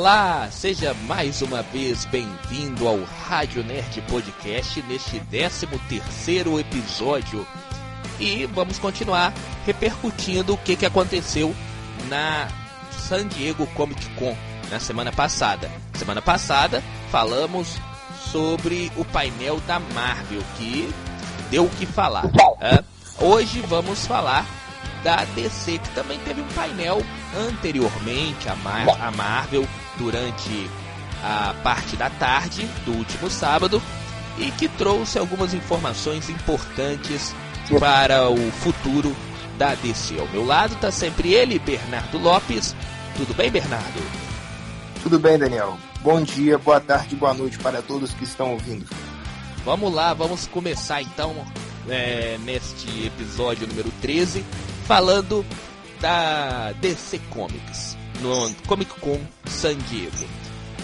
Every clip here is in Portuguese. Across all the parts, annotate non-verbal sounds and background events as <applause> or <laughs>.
Olá, seja mais uma vez bem-vindo ao Rádio Nerd Podcast neste 13 terceiro episódio. E vamos continuar repercutindo o que, que aconteceu na San Diego Comic Con na semana passada. Semana passada falamos sobre o painel da Marvel, que deu o que falar. Hoje vamos falar da DC, que também teve um painel anteriormente a, Mar a Marvel durante a parte da tarde do último sábado e que trouxe algumas informações importantes para o futuro da DC. Ao meu lado está sempre ele, Bernardo Lopes. Tudo bem, Bernardo? Tudo bem, Daniel. Bom dia, boa tarde, boa noite para todos que estão ouvindo. Vamos lá, vamos começar então é, neste episódio número 13 falando da DC Comics, no Comic Con San Diego.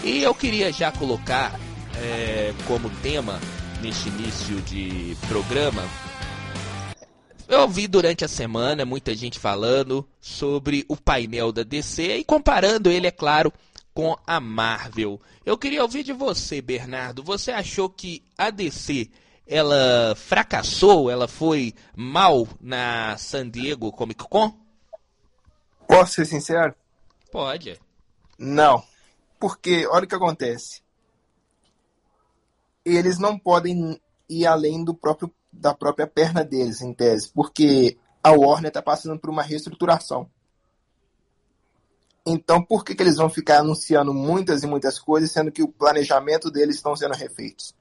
E eu queria já colocar é, como tema neste início de programa. Eu ouvi durante a semana muita gente falando sobre o painel da DC e comparando ele, é claro, com a Marvel. Eu queria ouvir de você, Bernardo. Você achou que a DC ela fracassou, ela foi mal na San Diego Comic Con? Posso ser sincero? Pode. Não. Porque, olha o que acontece. Eles não podem ir além do próprio, da própria perna deles, em tese. Porque a Warner está passando por uma reestruturação. Então, por que, que eles vão ficar anunciando muitas e muitas coisas, sendo que o planejamento deles estão sendo refeitos?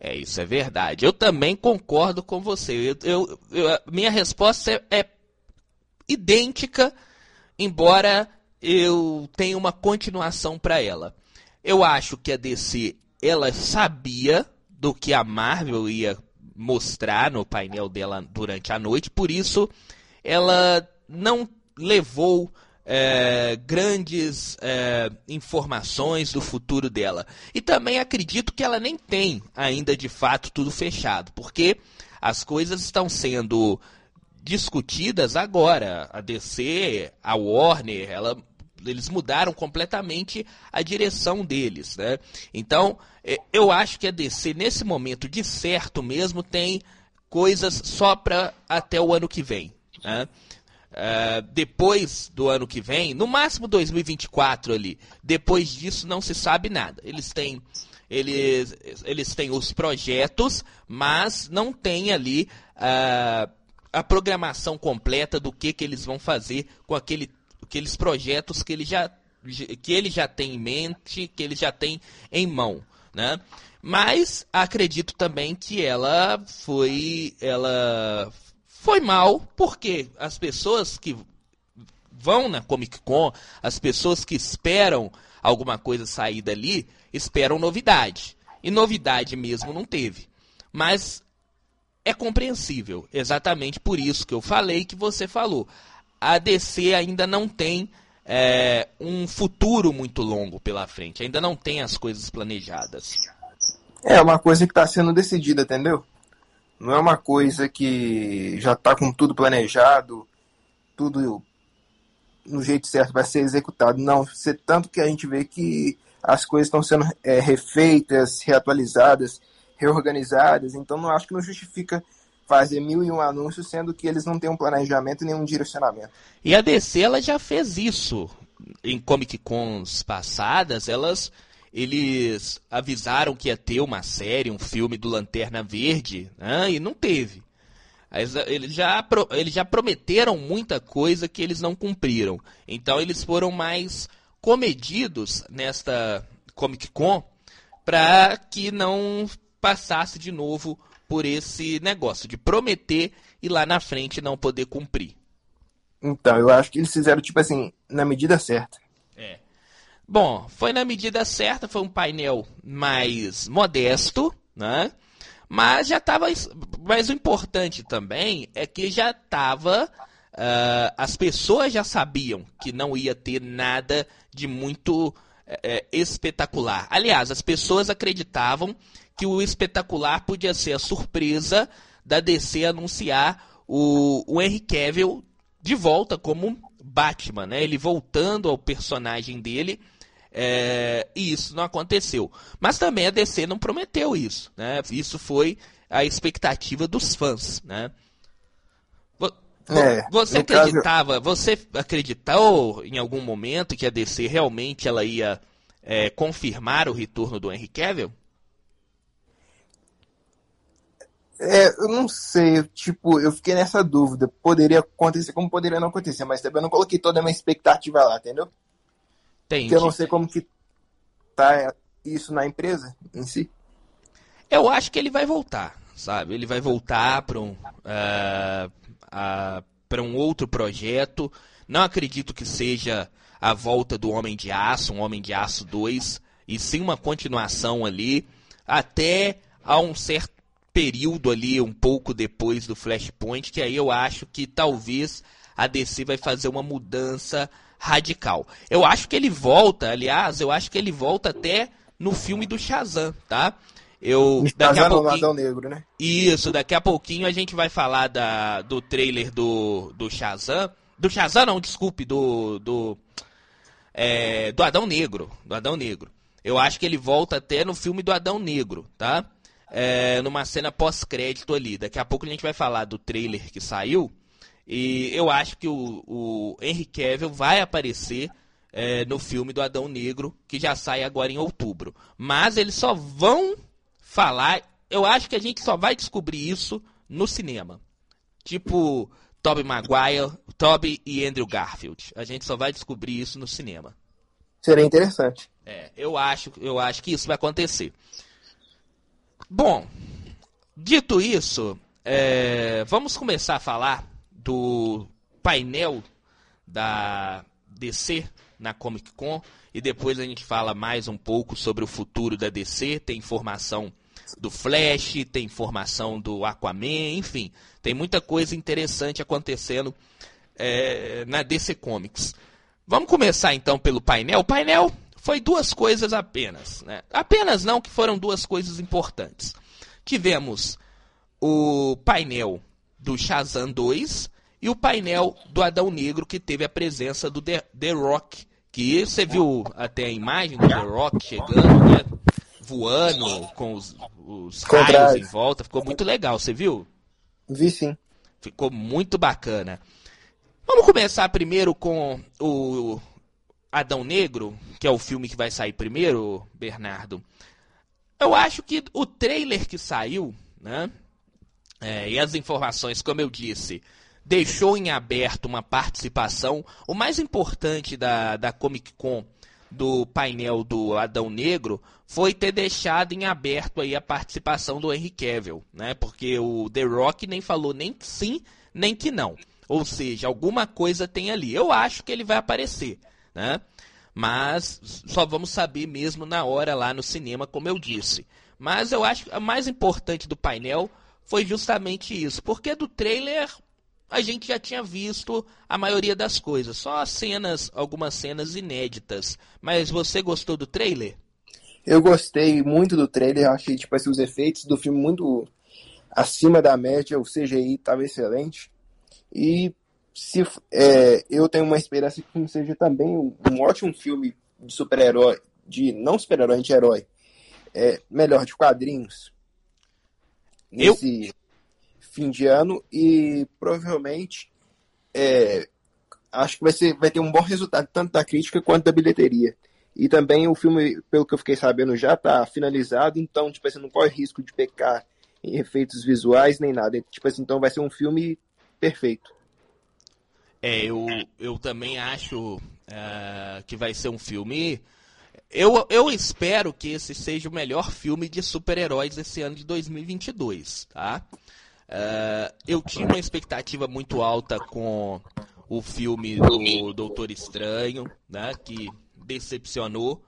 É, isso é verdade. Eu também concordo com você. Eu, eu, eu, minha resposta é, é idêntica, embora eu tenha uma continuação para ela. Eu acho que a DC ela sabia do que a Marvel ia mostrar no painel dela durante a noite, por isso ela não levou é, grandes é, informações do futuro dela. E também acredito que ela nem tem ainda de fato tudo fechado, porque as coisas estão sendo discutidas agora. A DC, a Warner, ela, eles mudaram completamente a direção deles. Né? Então, é, eu acho que a DC, nesse momento, de certo mesmo, tem coisas só para até o ano que vem. Né? Uh, depois do ano que vem, no máximo 2024 ali. Depois disso não se sabe nada. Eles têm eles, eles têm os projetos, mas não tem ali uh, a programação completa do que, que eles vão fazer com aquele, aqueles projetos que ele já que ele já tem em mente, que ele já tem em mão, né? Mas acredito também que ela foi ela foi mal porque as pessoas que vão na Comic Con, as pessoas que esperam alguma coisa sair dali, esperam novidade. E novidade mesmo não teve. Mas é compreensível, exatamente por isso que eu falei que você falou. A DC ainda não tem é, um futuro muito longo pela frente, ainda não tem as coisas planejadas. É uma coisa que está sendo decidida, entendeu? Não é uma coisa que já está com tudo planejado, tudo no jeito certo vai ser executado. Não, ser tanto que a gente vê que as coisas estão sendo é, refeitas, reatualizadas, reorganizadas. Então não acho que não justifica fazer mil e um anúncios, sendo que eles não têm um planejamento e nenhum direcionamento. E a DC ela já fez isso em Comic Cons passadas. Elas eles avisaram que ia ter uma série, um filme do Lanterna Verde, né? e não teve. Eles já, eles já prometeram muita coisa que eles não cumpriram. Então eles foram mais comedidos nesta Comic Con para que não passasse de novo por esse negócio de prometer e lá na frente não poder cumprir. Então, eu acho que eles fizeram, tipo assim, na medida certa. Bom, foi na medida certa, foi um painel mais modesto, né? Mas já estava. Mas o importante também é que já estava. Uh, ah, as pessoas já sabiam que não ia ter nada de muito uh, espetacular. Aliás, as pessoas acreditavam que o espetacular podia ser a surpresa da DC anunciar o, o Henry Cavill de volta como Batman, né? Ele voltando ao personagem dele. É, e isso não aconteceu. Mas também a DC não prometeu isso, né? Isso foi a expectativa dos fãs, né? É, você acreditava, caso... você acreditou em algum momento que a DC realmente ela ia é, confirmar o retorno do Henry Cavill? É, eu não sei, tipo, eu fiquei nessa dúvida. Poderia acontecer como poderia não acontecer, mas também eu não coloquei toda a minha expectativa lá, entendeu? Porque eu não sei como que tá isso na empresa em si. Eu acho que ele vai voltar, sabe? Ele vai voltar para um, uh, para um outro projeto. Não acredito que seja a volta do Homem de Aço, um Homem de Aço 2, e sim uma continuação ali, até a um certo período ali, um pouco depois do Flashpoint, que aí eu acho que talvez a DC vai fazer uma mudança radical. Eu acho que ele volta, aliás, eu acho que ele volta até no filme do Shazam, tá? Eu daqui a pouquinho, Negro, né? Isso, daqui a pouquinho a gente vai falar da, do trailer do, do Shazam. Do Shazam não, desculpe, do do é, do Adão Negro, do Adão Negro. Eu acho que ele volta até no filme do Adão Negro, tá? É, numa cena pós-crédito ali. Daqui a pouco a gente vai falar do trailer que saiu. E eu acho que o, o Henry Cavill vai aparecer é, no filme do Adão Negro, que já sai agora em outubro. Mas eles só vão falar. Eu acho que a gente só vai descobrir isso no cinema. Tipo Tobey Maguire, Tobey e Andrew Garfield. A gente só vai descobrir isso no cinema. Seria interessante. É, eu acho, eu acho que isso vai acontecer. Bom, dito isso, é, vamos começar a falar do painel da DC na Comic Con e depois a gente fala mais um pouco sobre o futuro da DC. Tem informação do Flash, tem informação do Aquaman, enfim, tem muita coisa interessante acontecendo é, na DC Comics. Vamos começar então pelo painel. O painel foi duas coisas apenas, né? Apenas não que foram duas coisas importantes. Tivemos o painel do Shazam 2 e o painel do Adão Negro que teve a presença do The, The Rock, que você viu até a imagem do The Rock chegando, né? voando com os, os raios em volta. Ficou muito legal, você viu? Vi sim. Ficou muito bacana. Vamos começar primeiro com o Adão Negro, que é o filme que vai sair primeiro, Bernardo. Eu acho que o trailer que saiu, né? É, e as informações, como eu disse, deixou em aberto uma participação. O mais importante da, da Comic Con do painel do Adão Negro foi ter deixado em aberto aí a participação do Henry Cavill, né? Porque o The Rock nem falou nem que sim, nem que não. Ou seja, alguma coisa tem ali. Eu acho que ele vai aparecer, né? Mas só vamos saber mesmo na hora lá no cinema, como eu disse. Mas eu acho que a mais importante do painel foi justamente isso, porque do trailer a gente já tinha visto a maioria das coisas, só cenas, algumas cenas inéditas. Mas você gostou do trailer? Eu gostei muito do trailer, achei tipo assim, os efeitos do filme muito acima da média, o CGI estava excelente. E se é, eu tenho uma esperança que seja também um, um ótimo filme de super-herói, de não super-herói, anti-herói, é, melhor de quadrinhos. Nesse, eu fim de ano e provavelmente é, acho que vai, ser, vai ter um bom resultado tanto da crítica quanto da bilheteria. E também o filme, pelo que eu fiquei sabendo, já está finalizado, então tipo assim, não corre risco de pecar em efeitos visuais nem nada. Tipo assim, então vai ser um filme perfeito. É, eu, eu também acho uh, que vai ser um filme. Eu, eu espero que esse seja o melhor filme de super-heróis esse ano de 2022, tá? Uh, eu tinha uma expectativa muito alta com o filme do Doutor Estranho, né, que decepcionou.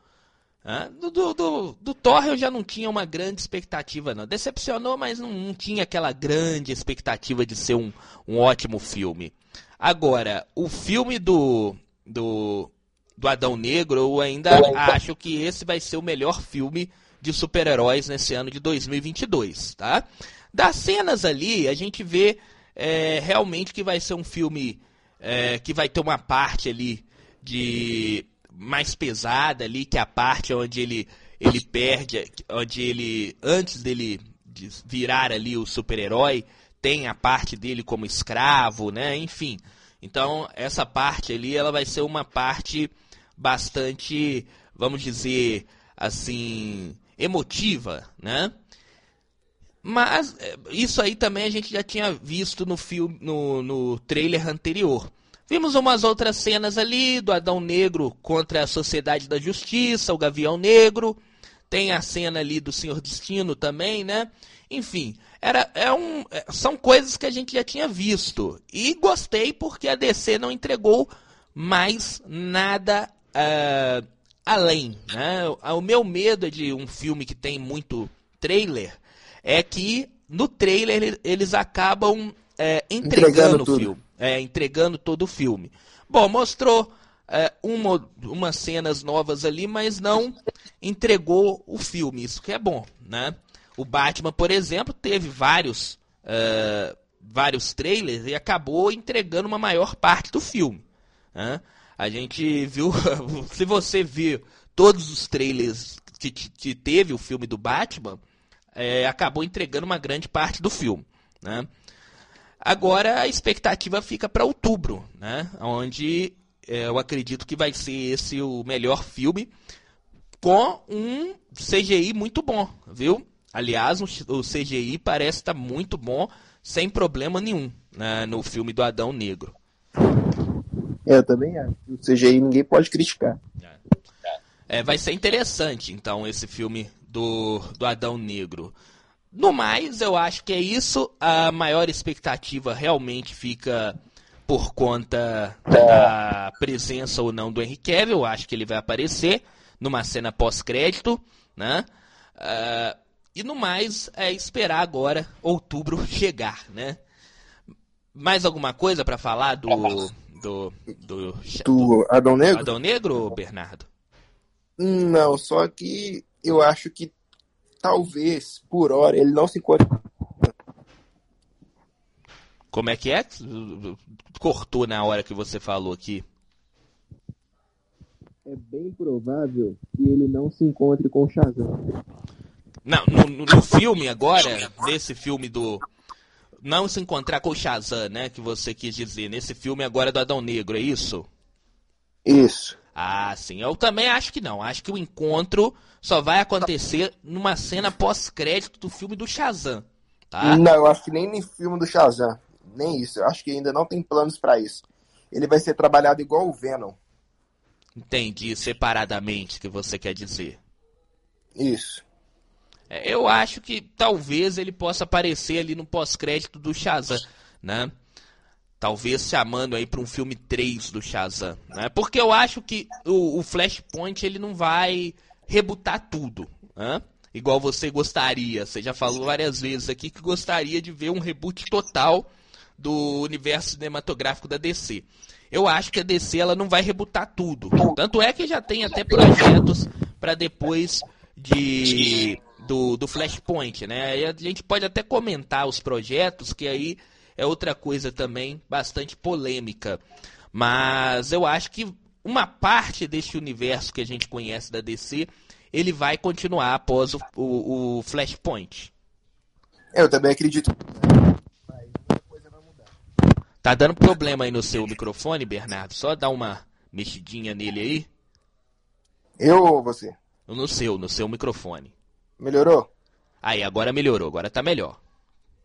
Uh, do, do, do, do, Thor eu já não tinha uma grande expectativa, não. Decepcionou, mas não, não tinha aquela grande expectativa de ser um, um ótimo filme. Agora, o filme do, do, do Adão Negro, eu ainda acho que esse vai ser o melhor filme de super-heróis nesse ano de 2022, tá? Das cenas ali, a gente vê é, realmente que vai ser um filme é, que vai ter uma parte ali de mais pesada ali, que é a parte onde ele, ele perde, onde ele, antes dele virar ali o super-herói, tem a parte dele como escravo, né? Enfim. Então, essa parte ali, ela vai ser uma parte bastante, vamos dizer, assim, emotiva, né? Mas é, isso aí também a gente já tinha visto no filme, no, no trailer anterior. Vimos umas outras cenas ali do Adão Negro contra a Sociedade da Justiça, o Gavião Negro. Tem a cena ali do Senhor Destino também, né? Enfim, era, é um, é, são coisas que a gente já tinha visto. E gostei porque a DC não entregou mais nada uh, além. Né? O meu medo é de um filme que tem muito trailer é que no trailer eles acabam é, entregando, entregando o filme. É, entregando todo o filme. Bom, mostrou é, uma, umas cenas novas ali, mas não entregou o filme. Isso que é bom, né? O Batman, por exemplo, teve vários, uh, vários trailers e acabou entregando uma maior parte do filme. Né? A gente viu, <laughs> se você viu todos os trailers que, que teve o filme do Batman, é, acabou entregando uma grande parte do filme. Né? Agora a expectativa fica para outubro, né? onde é, eu acredito que vai ser esse o melhor filme com um CGI muito bom, viu? Aliás, o CGI parece estar tá muito bom, sem problema nenhum, né, no filme do Adão Negro. É, eu também acho. O CGI ninguém pode criticar. É. é, vai ser interessante, então, esse filme do, do Adão Negro. No mais, eu acho que é isso. A maior expectativa realmente fica por conta da presença ou não do Henry Cavill. Eu acho que ele vai aparecer numa cena pós-crédito, né? Uh, e no mais, é esperar agora outubro <laughs> chegar, né? Mais alguma coisa para falar do do, do, do Adão Negro? Adão Negro, Bernardo? Não, só que eu acho que talvez, por hora, ele não se encontre. Como é que é? Cortou na hora que você falou aqui. É bem provável que ele não se encontre com Shazam. Não, no, no filme agora, nesse filme do. Não se encontrar com o Shazam, né? Que você quis dizer. Nesse filme agora do Adão Negro, é isso? Isso. Ah, sim. Eu também acho que não. Acho que o encontro só vai acontecer numa cena pós-crédito do filme do Shazam. Tá? Não, eu acho que nem no filme do Shazam. Nem isso. Eu acho que ainda não tem planos para isso. Ele vai ser trabalhado igual o Venom. Entendi. Separadamente, que você quer dizer. Isso. É, eu acho que talvez ele possa aparecer ali no pós-crédito do Shazam, né? Talvez chamando aí para um filme 3 do Shazam, né? Porque eu acho que o, o Flashpoint ele não vai rebutar tudo, né? Igual você gostaria. Você já falou várias vezes aqui que gostaria de ver um reboot total do universo cinematográfico da DC. Eu acho que a DC ela não vai rebutar tudo. Tanto é que já tem até projetos para depois de do, do Flashpoint, né? E a gente pode até comentar os projetos, que aí é outra coisa também bastante polêmica. Mas eu acho que uma parte deste universo que a gente conhece da DC, ele vai continuar após o, o, o Flashpoint. Eu também acredito. Tá dando problema aí no seu microfone, Bernardo? Só dá uma mexidinha nele aí. Eu ou você? No seu, no seu microfone. Melhorou? Aí, agora melhorou, agora tá melhor.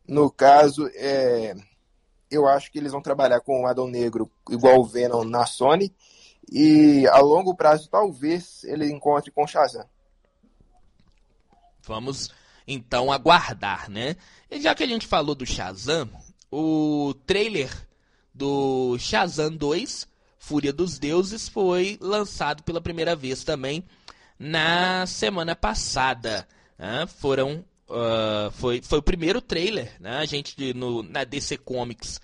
No caso, é, eu acho que eles vão trabalhar com o Adão Negro igual o Venom na Sony. E a longo prazo, talvez ele encontre com o Shazam. Vamos então aguardar, né? E já que a gente falou do Shazam, o trailer do Shazam 2, Fúria dos Deuses, foi lançado pela primeira vez também na semana passada. Né? Foram uh, foi, foi o primeiro trailer, né? A gente no, na DC Comics,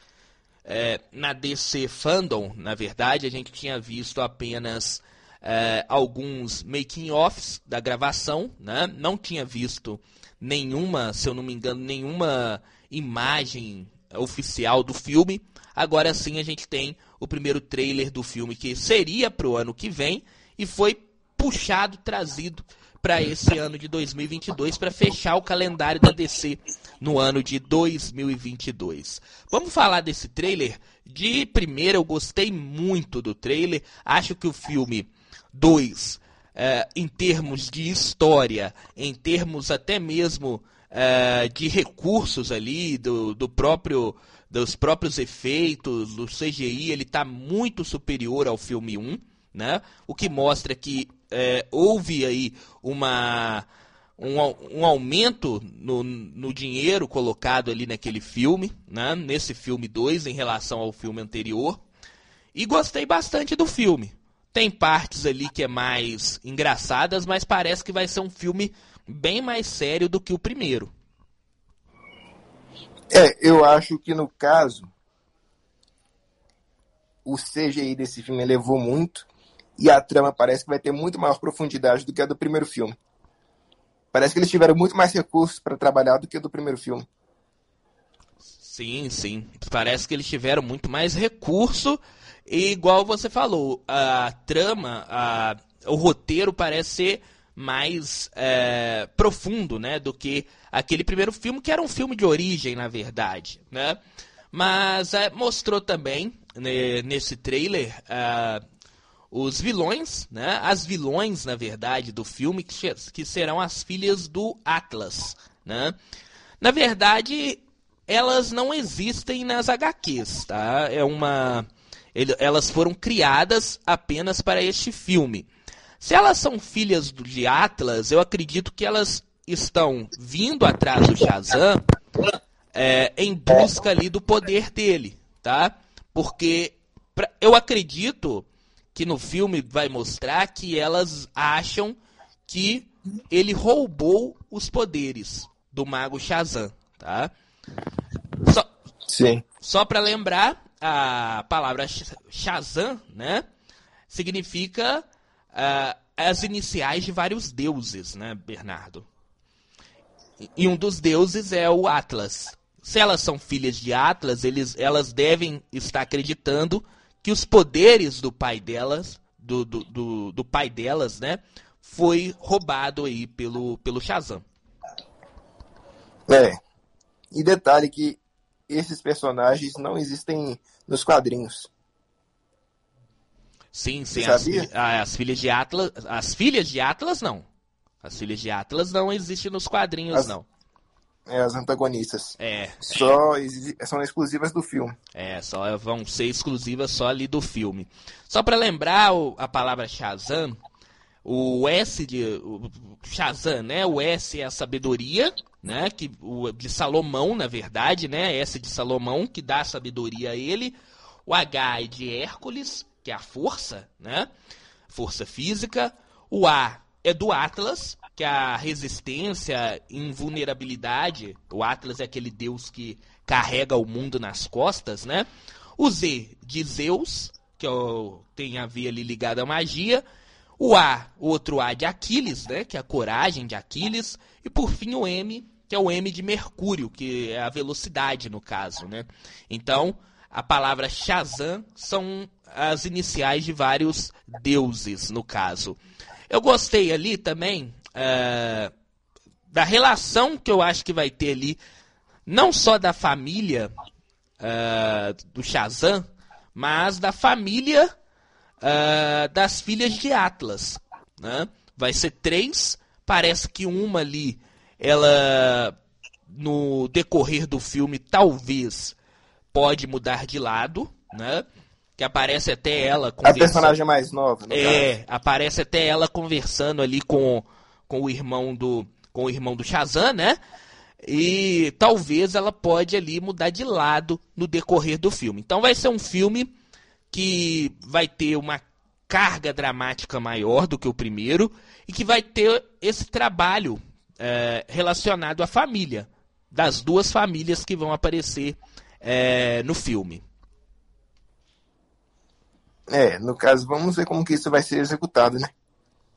é, na DC Fandom, na verdade, a gente tinha visto apenas é, alguns making-offs da gravação, né? Não tinha visto nenhuma, se eu não me engano, nenhuma imagem oficial do filme. Agora sim a gente tem o primeiro trailer do filme que seria para o ano que vem e foi puxado, trazido para esse ano de 2022 para fechar o calendário da DC no ano de 2022. Vamos falar desse trailer? De primeira, eu gostei muito do trailer. Acho que o filme 2, é, em termos de história, em termos até mesmo é, de recursos ali, do, do próprio dos próprios efeitos, do CGI, ele está muito superior ao filme 1, né? O que mostra que é, houve aí uma, um, um aumento no, no, dinheiro colocado ali naquele filme, né? nesse filme 2 em relação ao filme anterior. E gostei bastante do filme. Tem partes ali que é mais engraçadas, mas parece que vai ser um filme bem mais sério do que o primeiro. É, eu acho que no caso o CGI desse filme elevou muito e a trama parece que vai ter muito maior profundidade do que a do primeiro filme. Parece que eles tiveram muito mais recursos para trabalhar do que a do primeiro filme. Sim, sim. Parece que eles tiveram muito mais recurso. E igual você falou, a trama, a, o roteiro parece ser mais é, profundo, né, do que aquele primeiro filme, que era um filme de origem, na verdade, né? Mas é, mostrou também né, nesse trailer os vilões, né? As vilões, na verdade, do filme, que, que serão as filhas do Atlas, né? Na verdade, elas não existem nas HQs, tá? É uma... Elas foram criadas apenas para este filme. Se elas são filhas do, de Atlas, eu acredito que elas estão vindo atrás do Shazam é, em busca ali do poder dele, tá? Porque pra, eu acredito que no filme vai mostrar que elas acham que ele roubou os poderes do mago Shazam, tá? Só, Sim. Só para lembrar, a palavra Shazam, né, significa uh, as iniciais de vários deuses, né, Bernardo? E um dos deuses é o Atlas. Se elas são filhas de Atlas, eles, elas devem estar acreditando que os poderes do pai delas, do, do, do, do pai delas, né, foi roubado aí pelo, pelo Shazam. É. E detalhe que esses personagens não existem nos quadrinhos. Sim, sim. As, ah, as, filhas de Atlas. As filhas de Atlas não. As filhas de Atlas não existem nos quadrinhos, as, não. É, as antagonistas. É. Só são exclusivas do filme. É, só vão ser exclusivas só ali do filme. Só para lembrar o, a palavra Shazam, o S de o Shazam, né? O S é a sabedoria, né? Que o de Salomão, na verdade, né? S de Salomão que dá sabedoria a ele. O H é de Hércules, que é a força, né? Força física. O A é do Atlas, que a resistência, invulnerabilidade, o Atlas é aquele deus que carrega o mundo nas costas, né? O Z de Zeus, que é tem a ver ali ligado à magia. O A, o outro A de Aquiles, né? Que é a coragem de Aquiles. E por fim o M, que é o M de Mercúrio, que é a velocidade no caso, né? Então, a palavra Shazam são as iniciais de vários deuses, no caso. Eu gostei ali também é, da relação que eu acho que vai ter ali, não só da família é, do Shazam, mas da família é, das filhas de Atlas. Né? Vai ser três, parece que uma ali, ela no decorrer do filme talvez pode mudar de lado, né? que aparece até ela conversando. A personagem mais nova, É, caso. aparece até ela conversando ali com, com o irmão do com o irmão do Shazam, né? E talvez ela pode ali mudar de lado no decorrer do filme. Então vai ser um filme que vai ter uma carga dramática maior do que o primeiro e que vai ter esse trabalho é, relacionado à família, das duas famílias que vão aparecer é, no filme. É, no caso, vamos ver como que isso vai ser executado, né?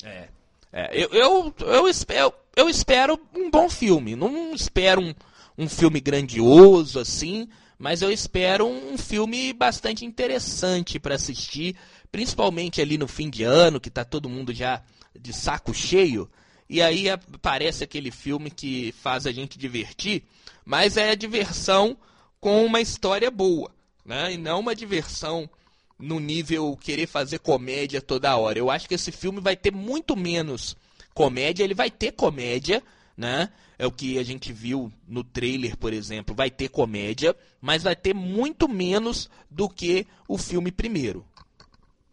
É. é eu, eu, eu, espero, eu espero um bom filme. Não espero um, um filme grandioso, assim, mas eu espero um filme bastante interessante para assistir, principalmente ali no fim de ano, que tá todo mundo já de saco cheio. E aí aparece aquele filme que faz a gente divertir, mas é a diversão com uma história boa, né? E não uma diversão no nível querer fazer comédia toda hora. Eu acho que esse filme vai ter muito menos comédia, ele vai ter comédia, né? É o que a gente viu no trailer, por exemplo, vai ter comédia, mas vai ter muito menos do que o filme primeiro.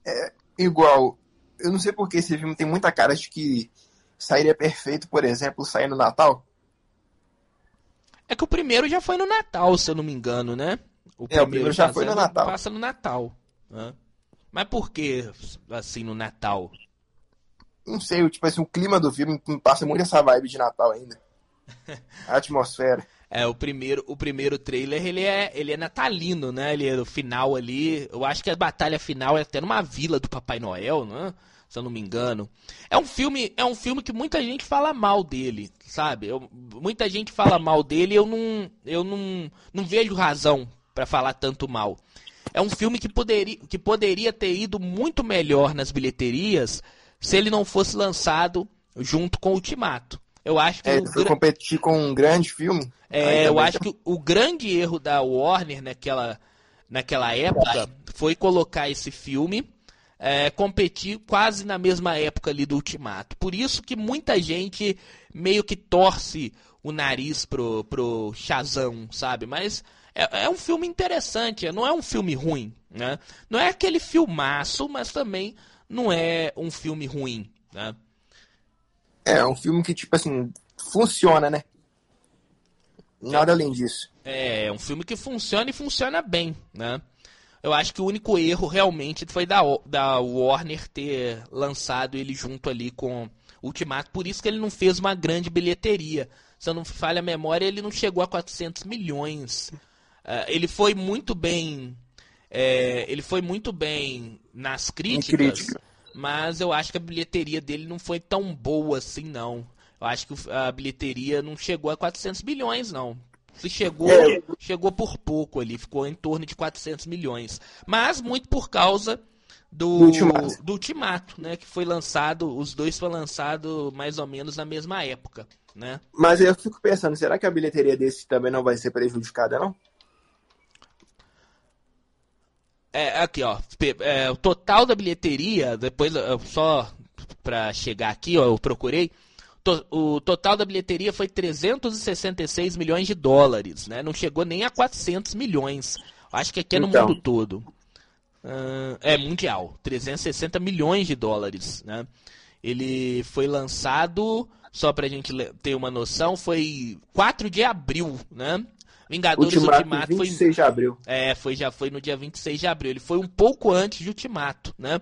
É igual, eu não sei porque esse filme tem muita cara de que sairia perfeito, por exemplo, sair no Natal. É que o primeiro já foi no Natal, se eu não me engano, né? O primeiro, é, o primeiro já foi no Natal. Passa no Natal. Né? Mas por que assim no Natal? Não sei, tipo assim, o clima do filme passa muito essa vibe de Natal ainda. <laughs> A atmosfera. É, o primeiro, o primeiro trailer, ele é, ele é natalino, né? Ele é o final ali. Eu acho que a batalha final é até numa vila do Papai Noel, né? Se eu não me engano. É um filme, é um filme que muita gente fala mal dele, sabe? Eu, muita gente fala mal dele, eu não, eu não, não vejo razão para falar tanto mal. É um filme que poderia, que poderia ter ido muito melhor nas bilheterias se ele não fosse lançado junto com o Ultimato. Eu acho que é, foi competir com um grande filme. É, eu acho que o grande erro da Warner naquela, naquela época foi colocar esse filme é, competir quase na mesma época ali do Ultimato. Por isso que muita gente meio que torce o nariz pro, pro Shazam, sabe? Mas é, é um filme interessante, não é um filme ruim, né? Não é aquele filmaço, mas também não é um filme ruim, né? É, um filme que, tipo assim, funciona, né? Nada além disso. É, é um filme que funciona e funciona bem, né? Eu acho que o único erro realmente foi da, da Warner ter lançado ele junto ali com Ultimato. Por isso que ele não fez uma grande bilheteria. Se eu não falha a memória, ele não chegou a 400 milhões. Uh, ele foi muito bem. É, ele foi muito bem nas críticas. Crítica mas eu acho que a bilheteria dele não foi tão boa assim, não. Eu acho que a bilheteria não chegou a 400 milhões, não. Se chegou, é. chegou por pouco ali, ficou em torno de 400 milhões. Mas muito por causa do, do, ultimato. do ultimato, né? Que foi lançado, os dois foram lançados mais ou menos na mesma época, né? Mas eu fico pensando, será que a bilheteria desse também não vai ser prejudicada, não? É, aqui, ó. É, o total da bilheteria, depois, só pra chegar aqui, ó, eu procurei. To, o total da bilheteria foi 366 milhões de dólares, né? Não chegou nem a 400 milhões. Acho que aqui é no então. mundo todo. Uh, é mundial. 360 milhões de dólares, né? Ele foi lançado, só pra gente ter uma noção, foi 4 de abril, né? Vingadores Ultimato, Ultimato 26 foi, de abril. É, foi, já foi no dia 26 de abril. Ele foi um pouco antes de Ultimato, né?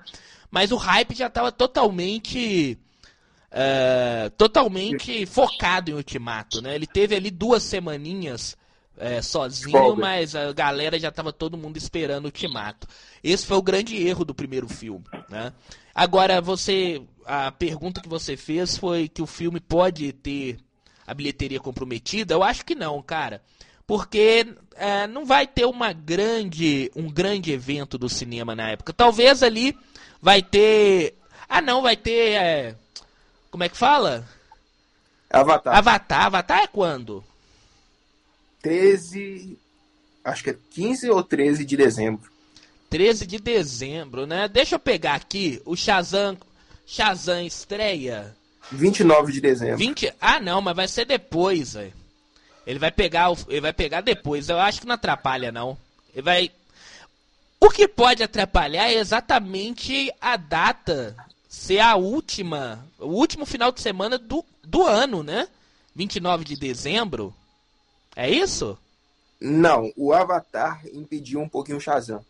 Mas o hype já estava totalmente. É, totalmente focado em Ultimato, né? Ele teve ali duas semaninhas é, sozinho, mas a galera já estava todo mundo esperando o Ultimato. Esse foi o grande erro do primeiro filme, né? Agora, você. A pergunta que você fez foi que o filme pode ter a bilheteria comprometida? Eu acho que não, cara porque é, não vai ter uma grande, um grande evento do cinema na época. Talvez ali vai ter. Ah, não, vai ter. É, como é que fala? Avatar. Avatar. Avatar é quando? 13. Acho que é 15 ou 13 de dezembro. 13 de dezembro, né? Deixa eu pegar aqui. O Shazam. Shazam estreia. 29 de dezembro. 20... Ah, não, mas vai ser depois, velho. Ele vai pegar, ele vai pegar depois. Eu acho que não atrapalha não. Ele vai O que pode atrapalhar é exatamente a data ser a última, o último final de semana do, do ano, né? 29 de dezembro. É isso? Não, o Avatar impediu um pouquinho o Shazam.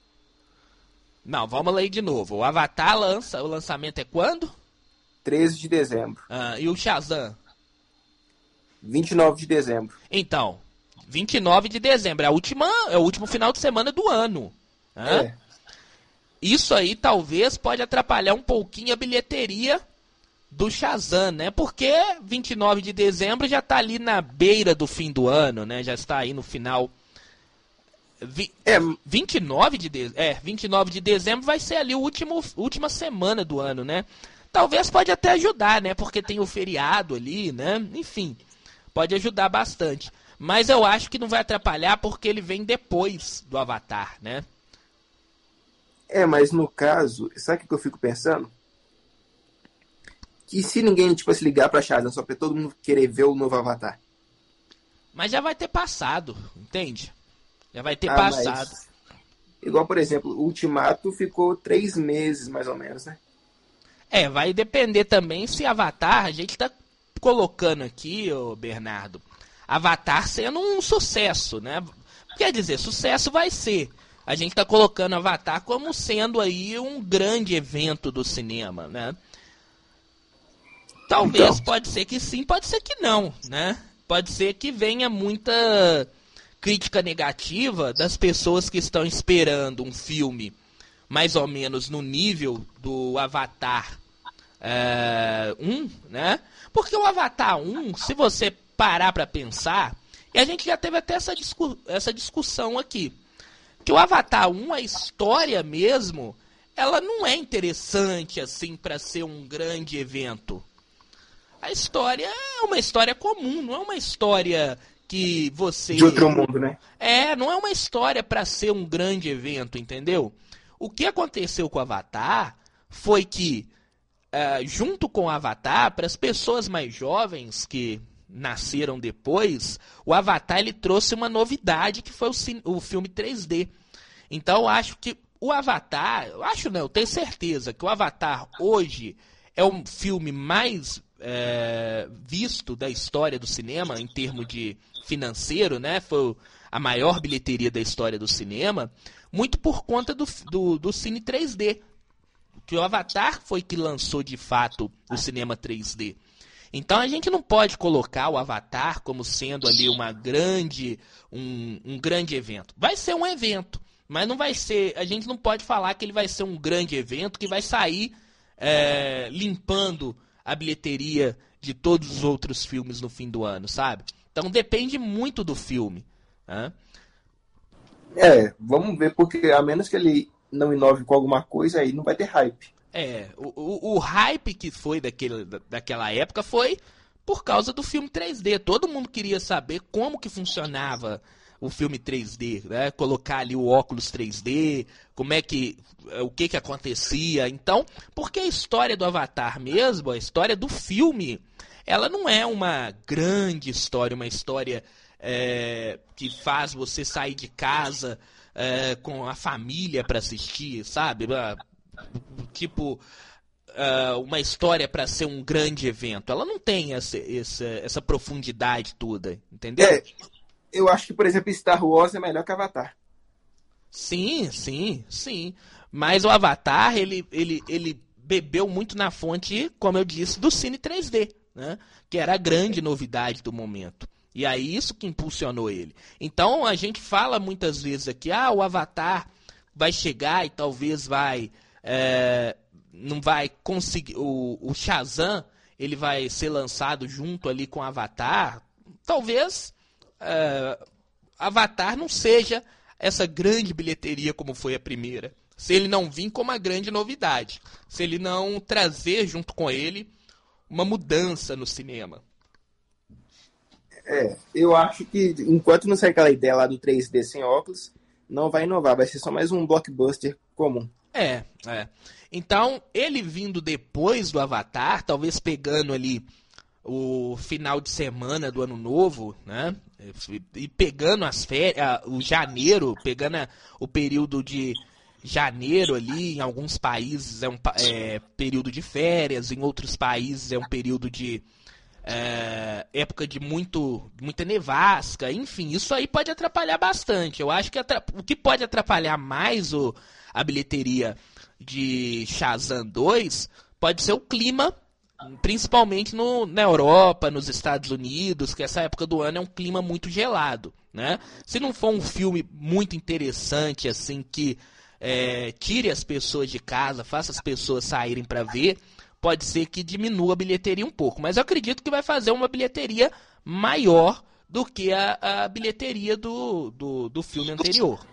Não, vamos ler de novo. O Avatar lança, o lançamento é quando? 13 de dezembro. Ah, e o Shazam? 29 de dezembro. Então, 29 de dezembro. É, a última, é o último final de semana do ano. Né? É. Isso aí talvez pode atrapalhar um pouquinho a bilheteria do Shazam, né? Porque 29 de dezembro já está ali na beira do fim do ano, né? Já está aí no final. Vi, é, 29 de de, é, 29 de dezembro vai ser ali o último última semana do ano, né? Talvez pode até ajudar, né? Porque tem o feriado ali, né? Enfim, pode ajudar bastante. Mas eu acho que não vai atrapalhar porque ele vem depois do Avatar, né? É, mas no caso, sabe o que eu fico pensando? Que se ninguém, tipo, se ligar pra Shazam só pra todo mundo querer ver o novo Avatar. Mas já vai ter passado, entende? Já vai ter ah, passado. Mas, igual, por exemplo, o Ultimato ficou três meses, mais ou menos, né? É, vai depender também se Avatar, a gente tá colocando aqui, ô Bernardo, Avatar sendo um sucesso, né? Quer dizer, sucesso vai ser. A gente tá colocando Avatar como sendo aí um grande evento do cinema, né? Talvez, então... pode ser que sim, pode ser que não, né? Pode ser que venha muita crítica negativa das pessoas que estão esperando um filme mais ou menos no nível do Avatar é, 1, né? Porque o Avatar 1, se você parar para pensar, e a gente já teve até essa, discu essa discussão aqui, que o Avatar 1, a história mesmo, ela não é interessante assim para ser um grande evento. A história é uma história comum, não é uma história que você. De outro mundo, né? É, não é uma história para ser um grande evento, entendeu? O que aconteceu com o Avatar foi que, uh, junto com o Avatar, para as pessoas mais jovens que nasceram depois, o Avatar ele trouxe uma novidade que foi o, o filme 3D. Então eu acho que o Avatar, eu acho não, eu tenho certeza que o Avatar hoje é o filme mais é, visto da história do cinema em termos de financeiro, né? Foi a maior bilheteria da história do cinema, muito por conta do, do, do Cine 3D. Que o Avatar foi que lançou de fato o cinema 3D. Então a gente não pode colocar o Avatar como sendo ali uma grande, um, um grande evento. Vai ser um evento, mas não vai ser. A gente não pode falar que ele vai ser um grande evento que vai sair é, limpando a bilheteria de todos os outros filmes no fim do ano, sabe? Então depende muito do filme. Né? É, vamos ver, porque a menos que ele não inove com alguma coisa, aí não vai ter hype. É, o, o, o hype que foi daquele, daquela época foi por causa do filme 3D. Todo mundo queria saber como que funcionava o filme 3D, né? Colocar ali o óculos 3D, como é que o que que acontecia. Então, porque a história do Avatar mesmo, a história do filme, ela não é uma grande história, uma história é, que faz você sair de casa é, com a família para assistir, sabe? Tipo, é, uma história para ser um grande evento. Ela não tem essa, essa, essa profundidade toda, entendeu? É, eu acho que, por exemplo, Star Wars é melhor que Avatar. Sim, sim, sim. Mas o Avatar, ele, ele, ele bebeu muito na fonte, como eu disse, do Cine 3D né? que era a grande novidade do momento. E aí isso que impulsionou ele. Então a gente fala muitas vezes aqui, ah, o Avatar vai chegar e talvez vai é, não vai conseguir o, o Shazam ele vai ser lançado junto ali com o Avatar. Talvez é, Avatar não seja essa grande bilheteria como foi a primeira. Se ele não vir como uma grande novidade, se ele não trazer junto com ele uma mudança no cinema. É, eu acho que enquanto não sair aquela ideia lá do 3D sem óculos, não vai inovar, vai ser só mais um blockbuster comum. É, é. Então, ele vindo depois do Avatar, talvez pegando ali o final de semana do ano novo, né? E pegando as férias, o janeiro, pegando o período de janeiro ali, em alguns países é um é, período de férias, em outros países é um período de é, época de muito, muita nevasca, enfim, isso aí pode atrapalhar bastante. Eu acho que o que pode atrapalhar mais o, a bilheteria de Shazam 2 pode ser o clima, principalmente no, na Europa, nos Estados Unidos, que essa época do ano é um clima muito gelado. Né? Se não for um filme muito interessante, assim, que é, tire as pessoas de casa, faça as pessoas saírem para ver, pode ser que diminua a bilheteria um pouco. Mas eu acredito que vai fazer uma bilheteria maior do que a, a bilheteria do, do, do filme anterior.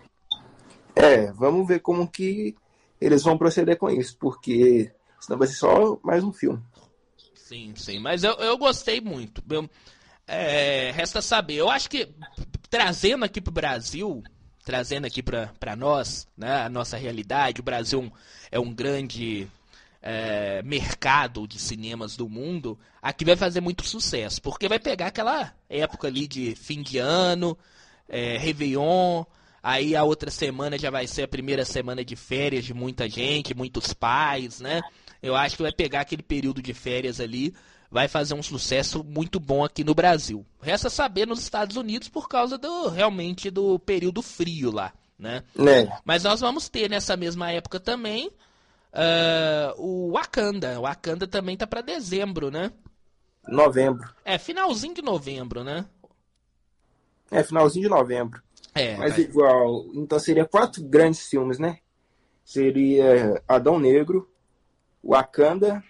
É, vamos ver como que eles vão proceder com isso, porque senão vai ser só mais um filme. Sim, sim, mas eu, eu gostei muito. Eu, é, resta saber. Eu acho que trazendo aqui para o Brasil, trazendo aqui para nós, né, a nossa realidade, o Brasil é um grande é, mercado de cinemas do mundo, aqui vai fazer muito sucesso, porque vai pegar aquela época ali de fim de ano, é, Réveillon, aí a outra semana já vai ser a primeira semana de férias de muita gente, muitos pais, né? Eu acho que vai pegar aquele período de férias ali, vai fazer um sucesso muito bom aqui no Brasil. Resta saber nos Estados Unidos por causa do realmente do período frio lá, né? É. Mas nós vamos ter nessa mesma época também uh, o Wakanda. O Wakanda também tá para dezembro, né? Novembro. É, finalzinho de novembro, né? É, finalzinho de novembro. É, Mas vai- igual, então seria quatro grandes filmes, né? Seria Adão Negro, Wakanda,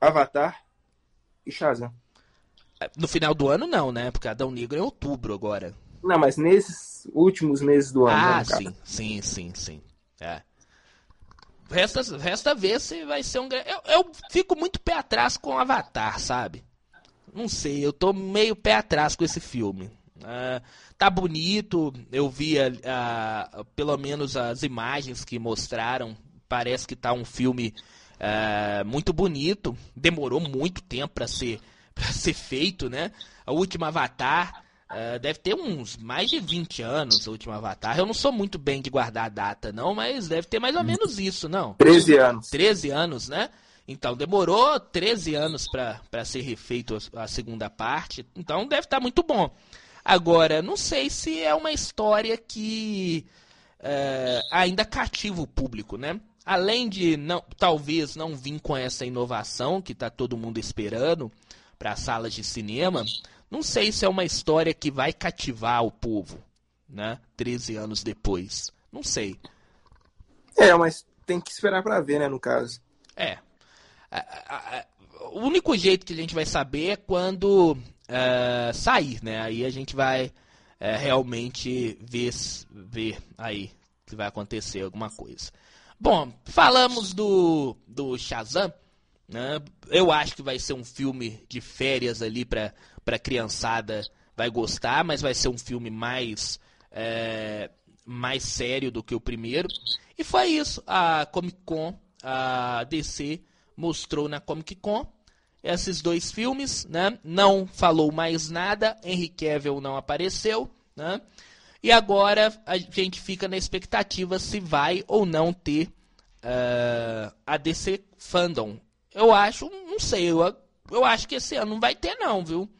Avatar e Shazam. no final do ano não, né? Porque Adão Negro é em outubro agora. Não, mas nesses últimos meses do ano. né, Ah, caso. sim, sim, sim, sim. É. Resta, resta ver se vai ser um. Eu, eu fico muito pé atrás com Avatar, sabe? Não sei, eu tô meio pé atrás com esse filme. Ah, tá bonito, eu vi ah, pelo menos as imagens que mostraram. Parece que tá um filme ah, muito bonito. Demorou muito tempo para ser, pra ser feito, né? A última Avatar ah, deve ter uns mais de 20 anos, a última Avatar. Eu não sou muito bem de guardar a data, não, mas deve ter mais ou menos isso, não? 13 anos. 13 anos, né? Então demorou 13 anos para ser refeito a segunda parte. Então deve estar muito bom. Agora, não sei se é uma história que é, ainda cativa o público, né? Além de não, talvez não vir com essa inovação que está todo mundo esperando para salas de cinema, não sei se é uma história que vai cativar o povo, né? 13 anos depois. Não sei. É, mas tem que esperar pra ver, né, no caso. É. A- a- a- O único jeito que a gente vai saber é quando eh, sair, né? Aí a gente vai eh, realmente ver, ver aí se vai acontecer alguma coisa. Bom, falamos do, do Shazam, né? Eu acho que vai ser um filme de férias ali pra, pra criançada vai gostar, mas vai ser um filme mais é, mais sério do que o primeiro. E foi isso. A Comic Con, a DC mostrou na Comic Con esses dois filmes, né? Não falou mais nada. Henry Cavill não apareceu, né? E agora a gente fica na expectativa se vai ou não ter eh, a DC Fandom. Eu acho, não sei, eu, eu acho que esse ano não vai ter não, viu?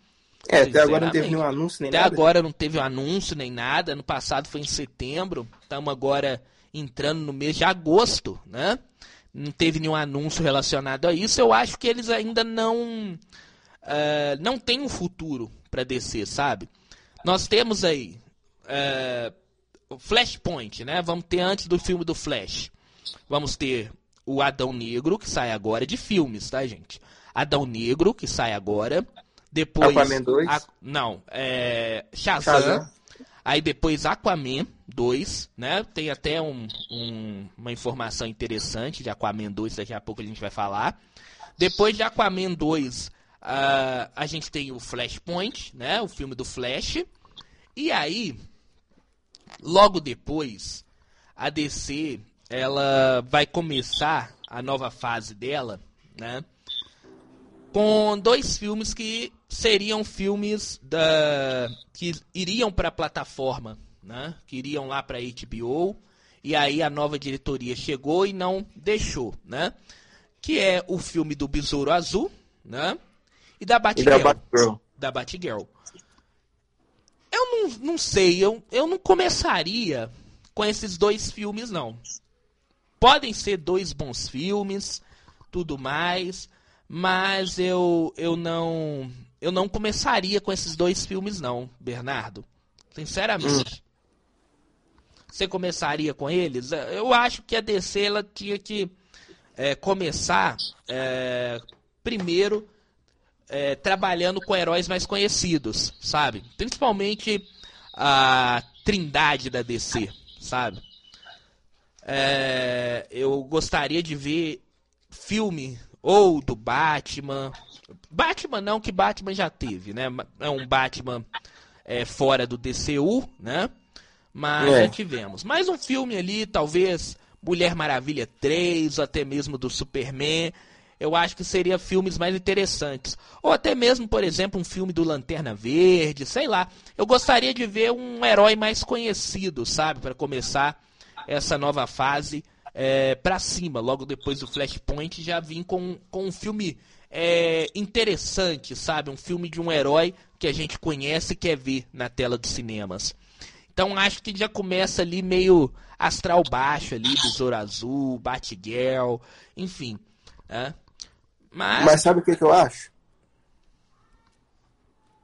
É, até agora não teve nenhum anúncio nem Até nada. agora não teve anúncio nem nada. Ano passado foi em setembro. Estamos agora entrando no mês de agosto, né? Não teve nenhum anúncio relacionado a isso. Eu acho que eles ainda não eh, não tem um futuro para descer, sabe? Nós temos aí o Flashpoint, né? Vamos ter antes do filme do Flash. Vamos ter o Adão Negro que sai agora de filmes, tá, gente? Adão Negro que sai agora. Depois Aquaman 2. A- não, é Shazam. Shazam. Aí depois Aquaman 2, né? Tem até um- um- uma informação interessante de Aquaman 2, daqui a pouco a gente vai falar. Depois de Aquaman 2, ah, a gente tem o Flashpoint, né? O filme do Flash. E aí, logo depois, a DC ela vai começar a nova fase dela, né? Com dois filmes que seriam filmes da que iriam para a plataforma, né? Que iriam lá para HBO. E aí a nova diretoria chegou e não deixou, né? Que é o filme do Besouro Azul, né? E da E da Batgirl Batgirl. da Batgirl. Eu não, não sei, eu, eu não começaria com esses dois filmes, não. Podem ser dois bons filmes, tudo mais, mas eu, eu não eu não começaria com esses dois filmes, não, Bernardo. Sinceramente. Você começaria com eles? Eu acho que a DC ela tinha que é, começar é, primeiro é, trabalhando com heróis mais conhecidos, sabe? Principalmente a Trindade da DC, sabe? É, eu gostaria de ver filme ou do Batman. Batman não, que Batman já teve, né? É um Batman é, fora do DCU, né? Mas é. já tivemos. Mais um filme ali, talvez Mulher Maravilha 3, ou até mesmo do Superman. Eu acho que seria filmes mais interessantes. Ou até mesmo, por exemplo, um filme do Lanterna Verde, sei lá. Eu gostaria de ver um herói mais conhecido, sabe? Para começar essa nova fase é, para cima. Logo depois do Flashpoint, já vim com, com um filme é, interessante, sabe? Um filme de um herói que a gente conhece e quer ver na tela dos cinemas. Então acho que já começa ali meio astral baixo ali, Besouro Azul, Batgirl, enfim. Né? Mas... Mas sabe o que, que eu acho?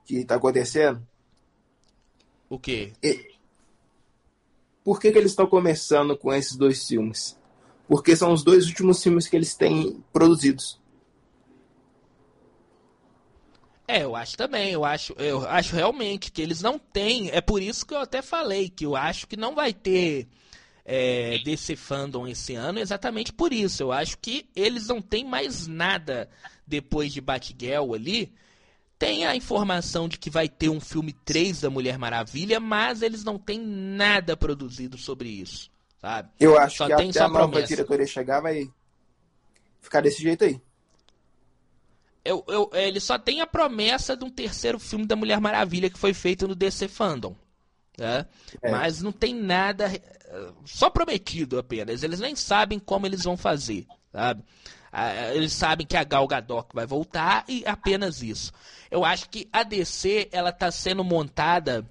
Que tá acontecendo? O quê? E... Por que, que eles estão começando com esses dois filmes? Porque são os dois últimos filmes que eles têm produzidos. É, eu acho também, eu acho, eu acho realmente que eles não têm, é por isso que eu até falei que eu acho que não vai ter é, desse fandom esse ano, exatamente por isso. Eu acho que eles não têm mais nada depois de Batgirl ali. Tem a informação de que vai ter um filme 3 da Mulher Maravilha, mas eles não têm nada produzido sobre isso, sabe? Eu acho só que tem até a nova diretoria chegar vai ficar desse jeito aí eu, eu, ele só tem a promessa de um terceiro filme da Mulher Maravilha que foi feito no DC Fandom. Né? É. Mas não tem nada. Só prometido apenas. Eles nem sabem como eles vão fazer. Sabe? Eles sabem que a Gal Gadot vai voltar e apenas isso. Eu acho que a DC ela está sendo montada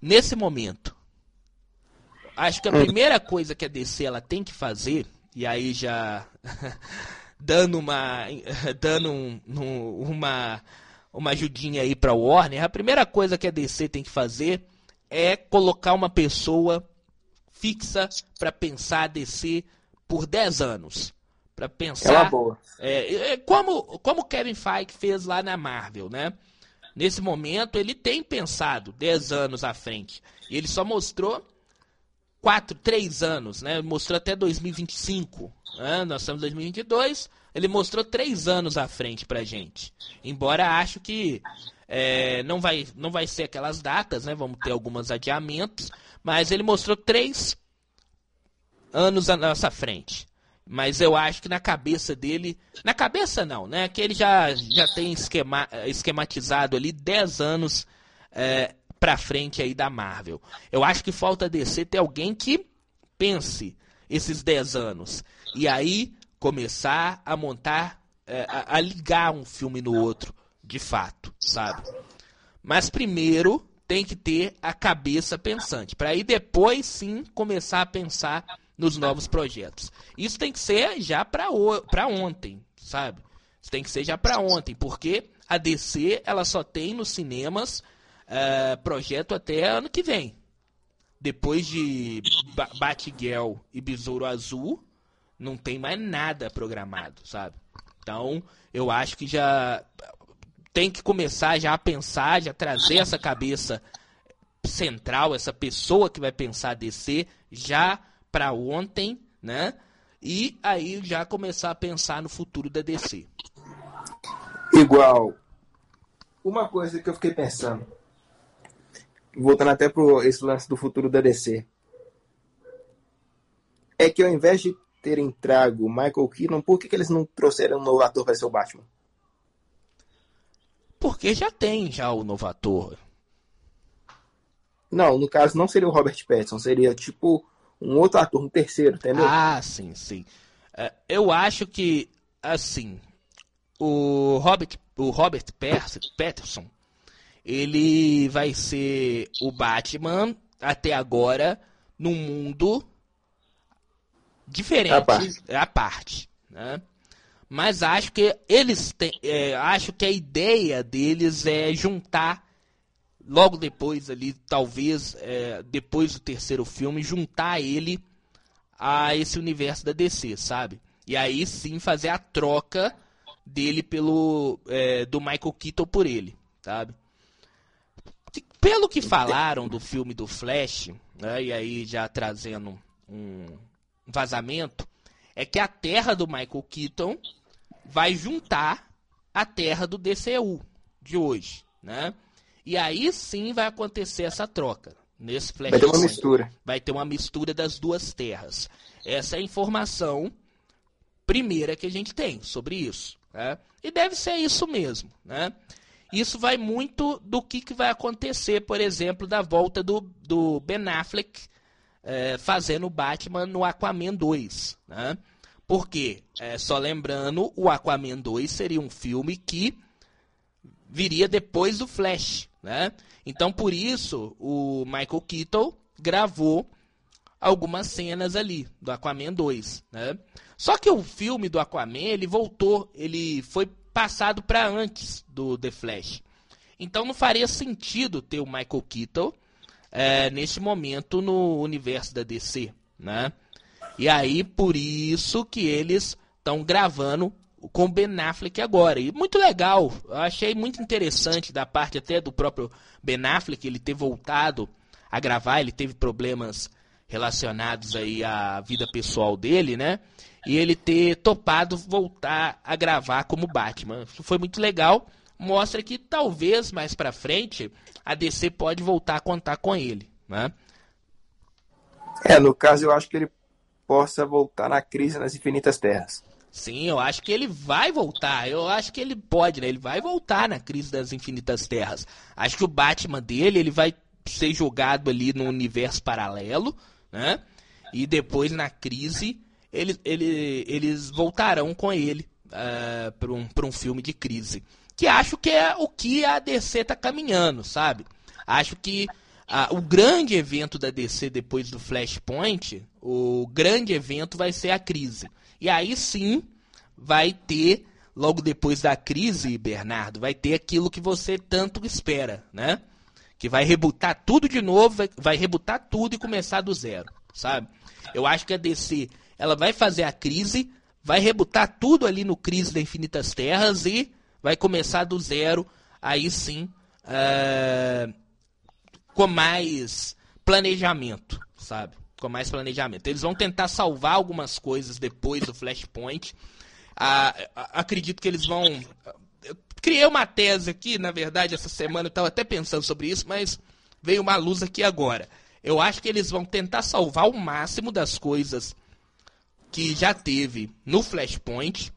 nesse momento. Acho que a primeira coisa que a DC ela tem que fazer, e aí já <laughs> dando uma <laughs> dando um, um, uma uma ajudinha aí para Warner, a primeira coisa que a DC tem que fazer é colocar uma pessoa fixa para pensar a DC por 10 anos. Para pensar. É boa. É, é, como, como Kevin Feige fez lá na Marvel, né? Nesse momento, ele tem pensado 10 anos à frente. E ele só mostrou 4, 3 anos, né? Mostrou até 2025. Né? Nós estamos em 2022. Ele mostrou 3 anos à frente pra gente. Embora acho que é, não, vai, não vai ser aquelas datas, né? Vamos ter alguns adiamentos. Mas ele mostrou 3 anos à nossa frente. Mas eu acho que na cabeça dele. Na cabeça não, né? Que ele já, já tem esquema, esquematizado ali 10 anos é, pra frente aí da Marvel. Eu acho que falta DC ter alguém que pense esses 10 anos. E aí começar a montar, é, a, a ligar um filme no outro, de fato, sabe? Mas primeiro tem que ter a cabeça pensante, para aí depois sim começar a pensar nos novos projetos. Isso tem que ser já para ontem, sabe? Isso tem que ser já para ontem, porque a DC ela só tem nos cinemas uh, projeto até ano que vem. Depois de ba Batgirl e Besouro Azul, não tem mais nada programado, sabe? Então, eu acho que já tem que começar já a pensar, já trazer essa cabeça central, essa pessoa que vai pensar DC já para ontem, né? E aí já começar a pensar no futuro da DC. Igual. Uma coisa que eu fiquei pensando voltando até para esse lance do futuro da DC, é que ao invés de terem trago Michael Keaton, por que, que eles não trouxeram um novo ator para ser o Batman? Porque já tem já o novo ator. Não, no caso não seria o Robert Pattinson, seria tipo um outro ator, um terceiro, entendeu? Ah, sim, sim. É, eu acho que, assim, o Robert, o Robert Pattinson, ele vai ser o Batman até agora num mundo diferente, a parte. A parte né? Mas acho que eles têm, é, acho que a ideia deles é juntar logo depois ali, talvez é, depois do terceiro filme, juntar ele a esse universo da DC, sabe? E aí sim fazer a troca dele pelo é, do Michael Keaton por ele, sabe? Pelo que falaram do filme do Flash, né, e aí já trazendo um vazamento, é que a Terra do Michael Keaton vai juntar a Terra do DCU de hoje, né? E aí sim vai acontecer essa troca. Nesse Flash vai ter uma mistura. Vai ter uma mistura das duas terras. Essa é a informação primeira que a gente tem sobre isso. Né? E deve ser isso mesmo. Né? Isso vai muito do que, que vai acontecer, por exemplo, da volta do, do Ben Affleck é, fazendo o Batman no Aquaman 2. Né? Porque, é, só lembrando, o Aquaman 2 seria um filme que viria depois do Flash. Né? Então, por isso, o Michael Keaton gravou algumas cenas ali do Aquaman 2, né? Só que o filme do Aquaman, ele voltou, ele foi passado para antes do The Flash. Então não faria sentido ter o Michael Keaton é, neste momento no universo da DC, né? E aí por isso que eles estão gravando com Ben Affleck agora. E muito legal, eu achei muito interessante da parte até do próprio Ben Affleck ele ter voltado a gravar, ele teve problemas relacionados aí à vida pessoal dele, né? E ele ter topado voltar a gravar como Batman. Isso foi muito legal. Mostra que talvez mais para frente a DC pode voltar a contar com ele, né? É, no caso eu acho que ele possa voltar na crise nas infinitas terras. Sim, eu acho que ele vai voltar. Eu acho que ele pode, né? Ele vai voltar na crise das infinitas terras. Acho que o Batman dele, ele vai ser jogado ali no universo paralelo, né? E depois na crise ele, ele, eles voltarão com ele uh, eh, para um, um filme de crise. Que acho que é o que a DC está caminhando, sabe? Acho que uh, o grande evento da DC depois do Flashpoint, o grande evento vai ser a crise. E aí sim vai ter, logo depois da crise, Bernardo, vai ter aquilo que você tanto espera, né? que vai rebutar tudo de novo, vai, vai rebutar tudo e começar do zero, sabe? Eu acho que a DC, ela vai fazer a crise, vai rebutar tudo ali no Crise da Infinitas Terras e vai começar do zero, aí sim, uh, com mais planejamento, sabe? Com mais planejamento. Eles vão tentar salvar algumas coisas depois do Flashpoint. Uh, acredito que eles vão criei uma tese aqui, na verdade, essa semana eu estava até pensando sobre isso, mas veio uma luz aqui agora. Eu acho que eles vão tentar salvar o máximo das coisas que já teve no Flashpoint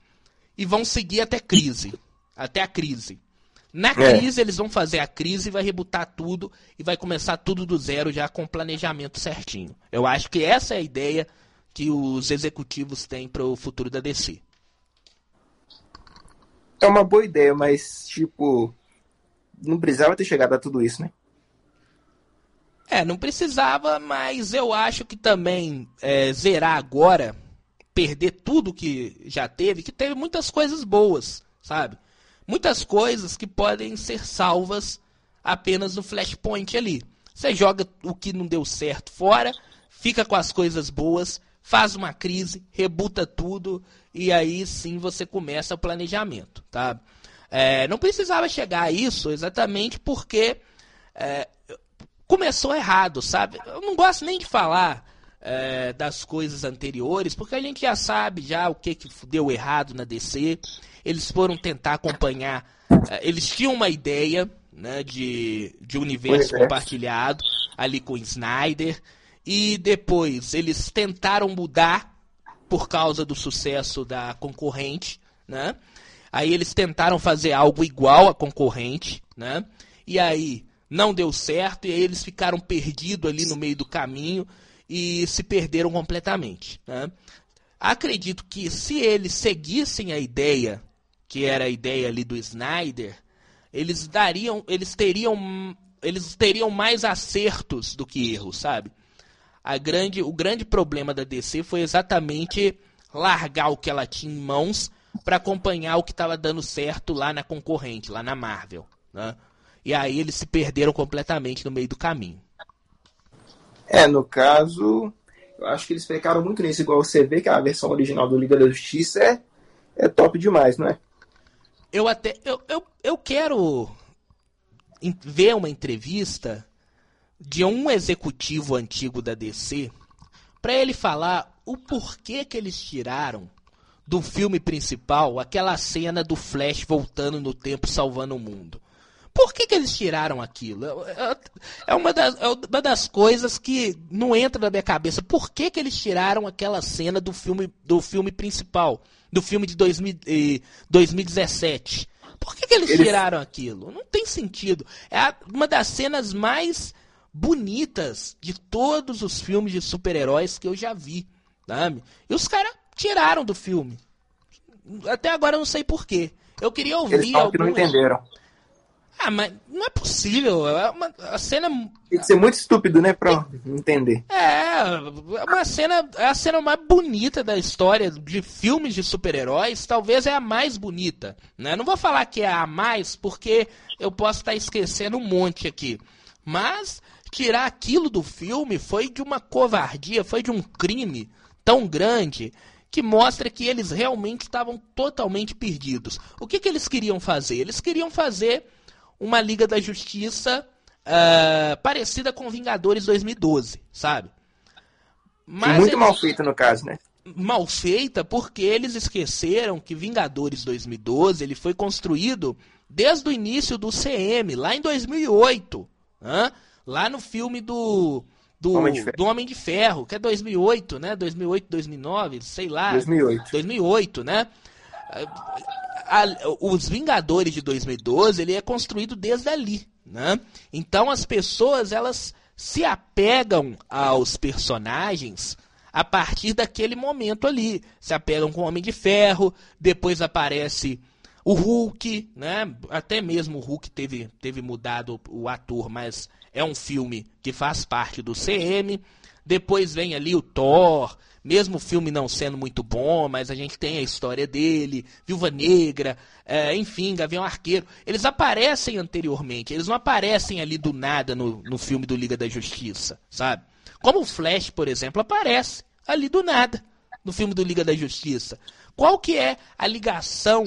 e vão seguir até crise, até a crise. Na é. crise eles vão fazer a crise, vai rebutar tudo e vai começar tudo do zero já com o planejamento certinho. Eu acho que essa é a ideia que os executivos têm para o futuro da DC é uma boa ideia, mas, tipo, não precisava ter chegado a tudo isso, né? É, não precisava, mas eu acho que também é, zerar agora, perder tudo que já teve, que teve muitas coisas boas, sabe? Muitas coisas que podem ser salvas apenas no flashpoint ali. Você joga o que não deu certo fora, fica com as coisas boas, faz uma crise, rebuta tudo e aí sim você começa o planejamento, tá? É, não precisava chegar a isso exatamente porque é, começou errado, sabe? Eu não gosto nem de falar é, das coisas anteriores, porque a gente já sabe já o que, que deu errado na DC. Eles foram tentar acompanhar, é, eles tinham uma ideia né, de, de universo compartilhado ali com Snyder, e depois eles tentaram mudar por causa do sucesso da concorrente, né? Aí eles tentaram fazer algo igual à concorrente, né? E aí não deu certo e aí eles ficaram perdidos ali no meio do caminho e se perderam completamente, né? Acredito que se eles seguissem a ideia, que era a ideia ali do Snyder, eles dariam, eles teriam, eles teriam mais acertos do que erros, sabe? a grande, o grande problema da DC foi exatamente largar o que ela tinha em mãos para acompanhar o que estava dando certo lá na concorrente, lá na Marvel. Né? E aí eles se perderam completamente no meio do caminho. É, no caso, eu acho que eles pecaram muito nisso, igual você vê que a versão original do Liga da Justiça é, é top demais, não é? Eu até. Eu, eu, eu quero ver uma entrevista de um executivo antigo da DC para ele falar o porquê que eles tiraram do filme principal aquela cena do Flash voltando no tempo salvando o mundo. Por que, que eles tiraram aquilo? É uma das, é uma das coisas que não entra na minha cabeça. Por que, que eles tiraram aquela cena do filme, do filme principal? Do filme de 2000, 2017? Por que, que eles, eles tiraram aquilo? Não tem sentido. É uma das cenas mais bonitas de todos os filmes de super-heróis que eu já vi. Sabe? E os caras tiraram do filme. Até agora eu não sei porquê. Eu queria ouvir. Eles alguns... que não entenderam. Ah, mas não é possível. É uma, a cena. Tem que ser muito estúpido, né, pra entender. É, é, uma cena. É a cena mais bonita da história de filmes de super-heróis. Talvez é a mais bonita. Né? Não vou falar que é a mais, porque eu posso estar esquecendo um monte aqui. Mas tirar aquilo do filme foi de uma covardia, foi de um crime tão grande que mostra que eles realmente estavam totalmente perdidos. O que, que eles queriam fazer? Eles queriam fazer uma Liga da Justiça uh, parecida com Vingadores 2012, sabe? Mas muito eles... mal feita no caso, né? Mal feita porque eles esqueceram que Vingadores 2012 ele foi construído desde o início do CM, lá em 2008. Hein? Lá no filme do do Homem, do Homem de Ferro, que é 2008, né? 2008, 2009, sei lá. 2008. 2008, né? A, os Vingadores de 2012, ele é construído desde ali, né? Então as pessoas, elas se apegam aos personagens a partir daquele momento ali. Se apegam com o Homem de Ferro, depois aparece o Hulk, né? Até mesmo o Hulk teve, teve mudado o ator, mas é um filme que faz parte do CM. Depois vem ali o Thor, mesmo o filme não sendo muito bom, mas a gente tem a história dele, Viúva Negra, é, enfim, Gavião Arqueiro. Eles aparecem anteriormente, eles não aparecem ali do nada no, no filme do Liga da Justiça, sabe? Como o Flash, por exemplo, aparece ali do nada no filme do Liga da Justiça. Qual que é a ligação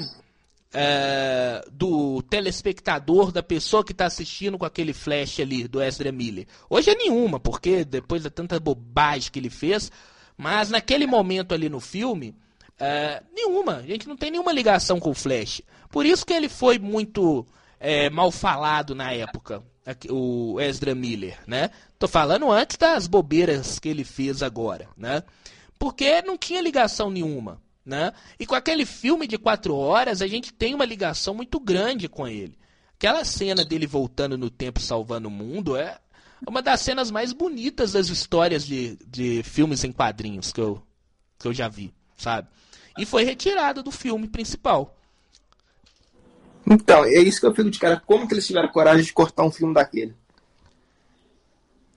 é, do telespectador, da pessoa que está assistindo com aquele flash ali do Ezra Miller. Hoje é nenhuma, porque depois da tanta bobagem que ele fez, mas naquele momento ali no filme, é, nenhuma. A gente não tem nenhuma ligação com o Flash. Por isso que ele foi muito é, mal falado na época, o Ezra Miller, né? Tô falando antes das bobeiras que ele fez agora, né? Porque não tinha ligação nenhuma. Né? E com aquele filme de quatro horas, a gente tem uma ligação muito grande com ele. Aquela cena dele voltando no tempo salvando o mundo é uma das cenas mais bonitas das histórias de, de filmes em quadrinhos que eu, que eu já vi, sabe? E foi retirada do filme principal. Então, é isso que eu fico de cara. Como que eles tiveram coragem de cortar um filme daquele?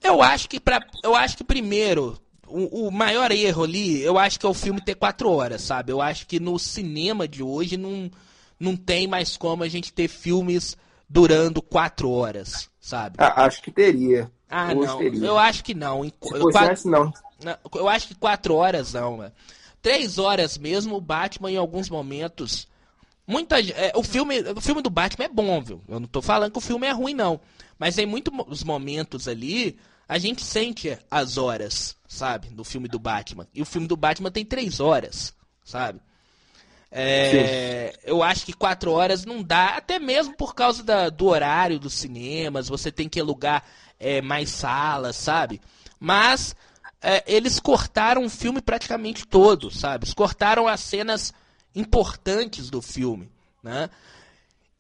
Eu acho que, pra, eu acho que primeiro o, o, maior erro ali, eu acho que é o filme ter quatro horas, sabe? Eu acho que no cinema de hoje não, não tem mais como a gente ter filmes durando quatro horas, sabe? Ah, acho que teria. Ah, não. Teria. Eu acho que não. Em, Se fosse quatro, antes, não. Eu acho que quatro horas não, mano. Três horas mesmo, o Batman em alguns momentos. Muita, é, o, filme, o filme do Batman é bom, viu? Eu não tô falando que o filme é ruim, não. Mas tem muitos momentos ali a gente sente as horas, sabe? No filme do Batman. E o filme do Batman tem três horas, sabe? É, eu acho que quatro horas não dá, até mesmo por causa da, do horário dos cinemas, você tem que alugar é, mais salas, sabe? Mas é, eles cortaram o filme praticamente todo, sabe? Eles cortaram as cenas importantes do filme, né?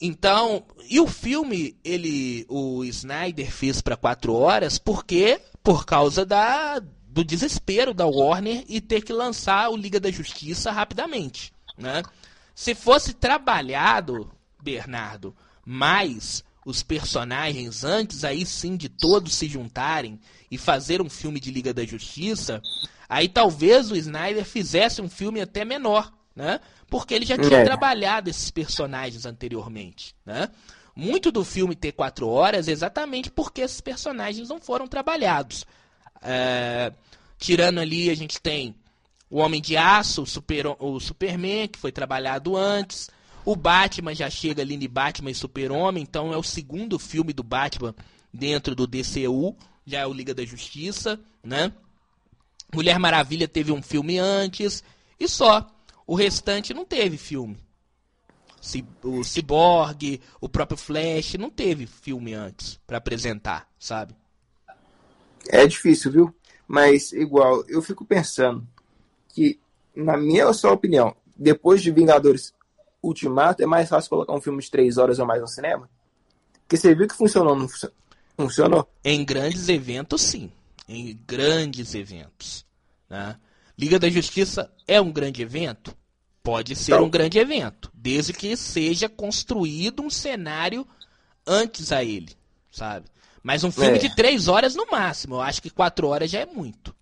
Então, e o filme, ele, o Snyder fez para quatro horas, porque por causa da do desespero da Warner e ter que lançar o Liga da Justiça rapidamente, né? Se fosse trabalhado, Bernardo, mais os personagens antes aí sim de todos se juntarem e fazer um filme de Liga da Justiça, aí talvez o Snyder fizesse um filme até menor, né? Porque ele já tinha é. trabalhado esses personagens anteriormente, né? Muito do filme ter quatro horas é exatamente porque esses personagens não foram trabalhados. É, tirando ali, a gente tem o Homem de Aço, o, Super, o Superman, que foi trabalhado antes, O Batman já chega ali em Batman e Super-Homem, então é o segundo filme do Batman dentro do DCU, já é o Liga da Justiça, né? Mulher Maravilha teve um filme antes e só. O restante não teve filme. O Cyborg, o próprio Flash, não teve filme antes para apresentar, sabe? É difícil, viu? Mas, igual, eu fico pensando que, na minha só opinião, depois de Vingadores Ultimato, é mais fácil colocar um filme de três horas ou mais no cinema? Porque você viu que funcionou, não funcionou? Em grandes eventos, sim. Em grandes eventos. Né? Liga da Justiça é um grande evento? Pode ser então, um grande evento, desde que seja construído um cenário antes a ele, sabe? Mas um filme é. de três horas no máximo. Eu acho que quatro horas já é muito.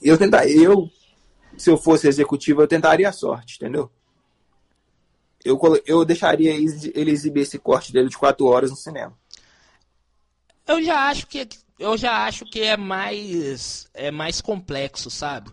Eu tentar, eu, se eu fosse executivo, eu tentaria a sorte, entendeu? Eu, eu deixaria ele exibir esse corte dele de quatro horas no cinema. Eu já acho que eu já acho que é mais é mais complexo, sabe?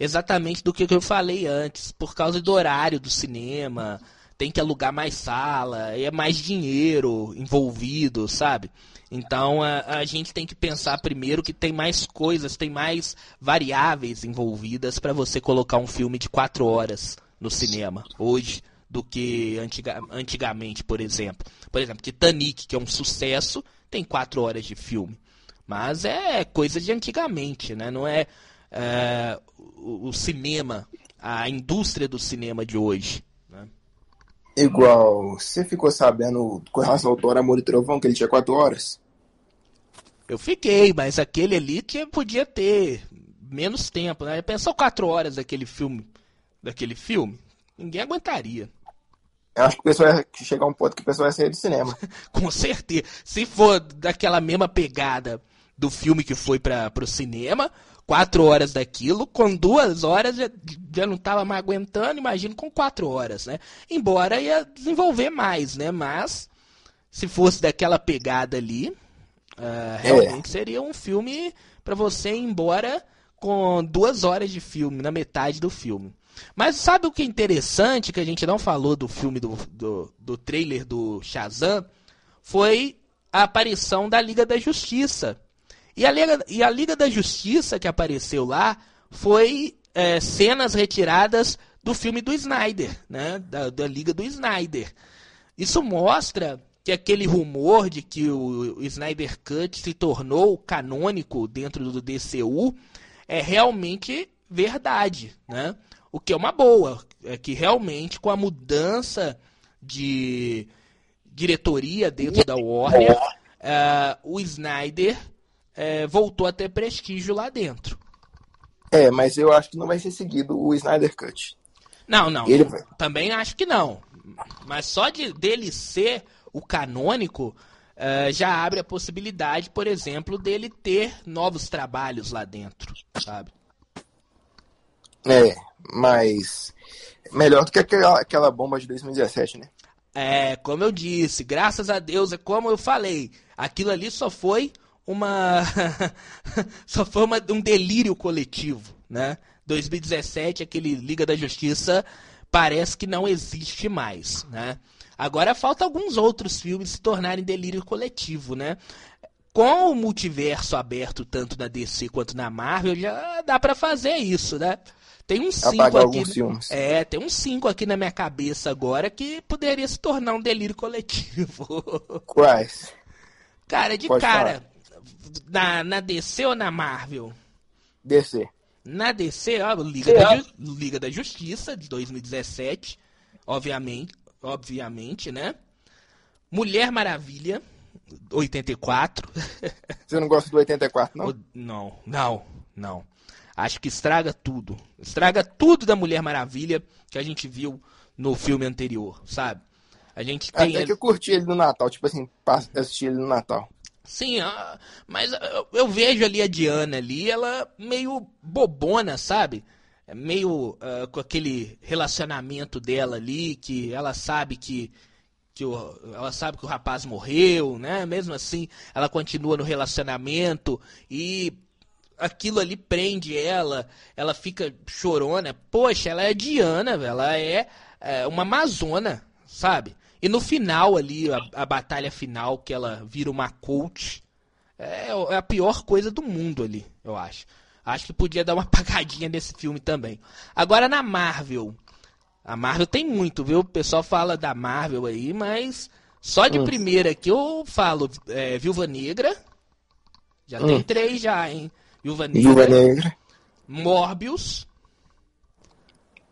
Exatamente do que eu falei antes, por causa do horário do cinema, tem que alugar mais sala, é mais dinheiro envolvido, sabe? Então a, a, gente tem que pensar primeiro que tem mais coisas, tem mais variáveis envolvidas para você colocar um filme de quatro horas no cinema hoje do que antiga, antigamente, por exemplo. Por exemplo, Titanic, que é um sucesso, tem quatro horas de filme. Mas é coisa de antigamente, né? Não é, é o, o cinema, a indústria do cinema de hoje. Igual, você ficou sabendo com relação ao Thor Amor e Trovão, que ele tinha quatro horas? Eu fiquei, mas aquele ali tinha, podia ter menos tempo, né? Pensou quatro horas daquele filme, daquele filme? Ninguém aguentaria. Eu acho que o pessoal ia chegar um ponto que o pessoal ia sair do cinema. <laughs> com certeza. Se for daquela mesma pegada do filme que foi para o cinema, quatro horas daquilo, com duas horas já, já não estava mais aguentando, imagino com quatro horas, né? Embora ia desenvolver mais, né? Mas se fosse daquela pegada ali, uh, realmente é. seria um filme para você ir embora com duas horas de filme, na metade do filme. Mas sabe o que é interessante, que a gente não falou do filme, do, do, do trailer do Shazam? Foi a aparição da Liga da Justiça. E a Liga, e a Liga da Justiça que apareceu lá foi é, cenas retiradas do filme do Snyder, né? Da, da, Liga do Snyder. Isso mostra que aquele rumor de que o, o Snyder Cut se tornou canônico dentro do DCU é realmente verdade, né? O que é uma boa, é que realmente com a mudança de diretoria dentro da Warner, uh, o Snyder é, voltou a ter prestígio lá dentro. É, mas eu acho que não vai ser seguido o Snyder Cut. Não, não. Ele... Também acho que não. Mas só de dele ser o canônico uh, já abre a possibilidade, por exemplo, dele ter novos trabalhos lá dentro, sabe? É, mas melhor do que aquela, aquela bomba de 2017, né? É, como eu disse, graças a Deus, é como eu falei, aquilo ali só foi uma <laughs> só foi uma, um delírio coletivo, né? 2017 aquele Liga da Justiça parece que não existe mais, né? Agora falta alguns outros filmes se tornarem delírio coletivo, né? Com o multiverso aberto tanto na DC quanto na Marvel, já dá para fazer isso, né? Tem uns cinco aqui. Filmes. É, tem uns cinco aqui na minha cabeça agora que poderia se tornar um delírio coletivo. <laughs> Quais? Cara, de Pode cara, falar na, na DC ou na Marvel? DC. Na DC, ó, Liga, da, Liga da Justiça, de 2017, obviamente, obviamente, né? Mulher Maravilha, 84. Você não gosta do 84, não? Não, não, não. Acho que estraga tudo. Estraga tudo da Mulher Maravilha que a gente viu no filme anterior, sabe? A gente tem. Até que eu curti ele no Natal, tipo assim, assisti ele no Natal. Sim, ah, mas eu, eu, vejo ali a Diana ali, ela meio bobona, sabe? É meio uh, com aquele relacionamento dela ali, que ela sabe que, que o, ela sabe que o rapaz morreu, né? Mesmo assim, ela continua no relacionamento e aquilo ali prende ela, ela fica chorona. Poxa, ela é Diana, ela é, é uma amazona, sabe? E no final ali, a, a, batalha final, que ela vira uma coach, é, é, a pior coisa do mundo ali, eu acho. Acho que podia dar uma <laughs> apagadinha nesse filme também. Agora na Marvel. A Marvel tem muito, viu? O pessoal fala da Marvel aí, mas só de hum. primeira que eu falo é, Viúva Negra. Já hum. tem três já, hein? Viúva Negra. Viúva Negra. Morbius.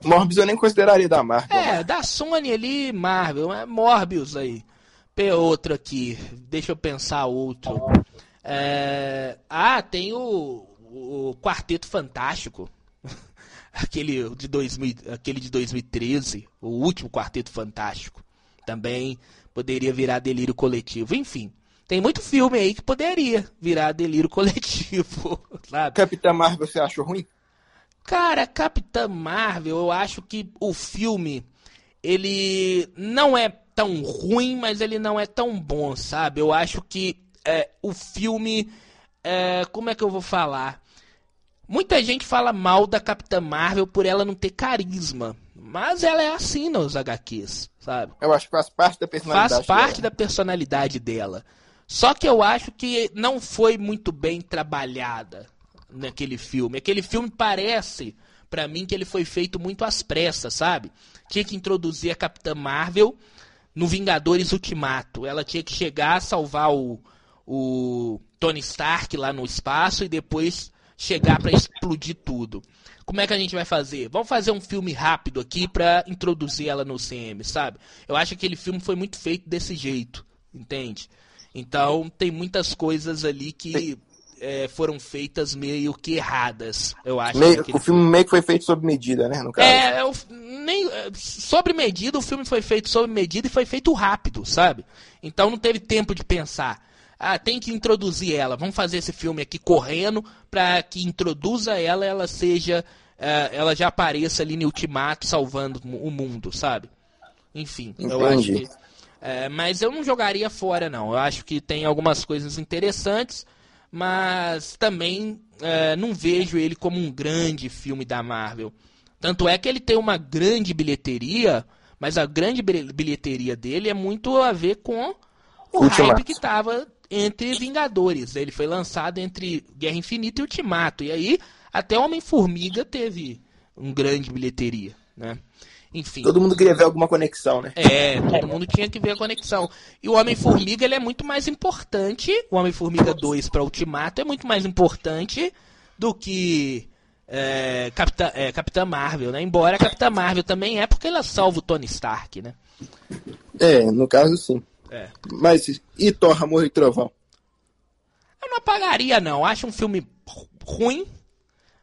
Morbius eu nem consideraria da Marvel. É, da Sony ali, Marvel. É Morbius aí. P outro aqui. Deixa eu pensar outro. É... Ah, tem o, o Quarteto Fantástico. <laughs> aquele, de 2000, aquele de 2013. O último Quarteto Fantástico. Também poderia virar delírio coletivo. Enfim. Tem muito filme aí que poderia virar delírio coletivo, <laughs> sabe? Capitã Marvel você achou ruim? Cara, Capitã Marvel, eu acho que o filme ele não é tão ruim, mas ele não é tão bom, sabe? Eu acho que é, o filme, é, como é que eu vou falar? Muita gente fala mal da Capitã Marvel por ela não ter carisma. Mas ela é assim nos HQs, sabe? Eu acho que faz parte da personalidade Faz parte dela. da personalidade dela. Só que eu acho que não foi muito bem trabalhada naquele filme. Aquele filme parece, para mim, que ele foi feito muito às pressas, sabe? Tinha que introduzir a Capitã Marvel no Vingadores Ultimato. Ela tinha que chegar, salvar o, o Tony Stark lá no espaço e depois chegar para explodir tudo. Como é que a gente vai fazer? Vamos fazer um filme rápido aqui para introduzir ela no CM, sabe? Eu acho que aquele filme foi muito feito desse jeito, entende? Então tem muitas coisas ali que é, foram feitas meio que erradas, eu acho. Meio, o filme meio que foi feito sob medida, né? No caso. É, eu, nem, é, sobre medida, o filme foi feito sob medida e foi feito rápido, sabe? Então não teve tempo de pensar. Ah, tem que introduzir ela. Vamos fazer esse filme aqui correndo para que introduza ela, ela seja, uh, ela já apareça ali no Ultimato salvando o mundo, sabe? Enfim, Entendi. eu acho que é, mas eu não jogaria fora, não. Eu acho que tem algumas coisas interessantes, mas também é, não vejo ele como um grande filme da Marvel. Tanto é que ele tem uma grande bilheteria, mas a grande bilheteria dele é muito a ver com o Ultimato. hype que estava entre Vingadores. Ele foi lançado entre Guerra Infinita e Ultimato. E aí até Homem-Formiga teve um grande bilheteria, né? Enfim. Todo mundo queria ver alguma conexão, né? É, todo mundo tinha que ver a conexão. E o Homem-Formiga ele é muito mais importante. O Homem-Formiga 2 para Ultimato é muito mais importante do que é, Capitã, é, Capitã Marvel, né? Embora a Capitã Marvel também é porque ela salva o Tony Stark, né? É, no caso sim. É. Mas e Thor, Amor e Trovão? Eu não apagaria, não. Acho um filme ruim,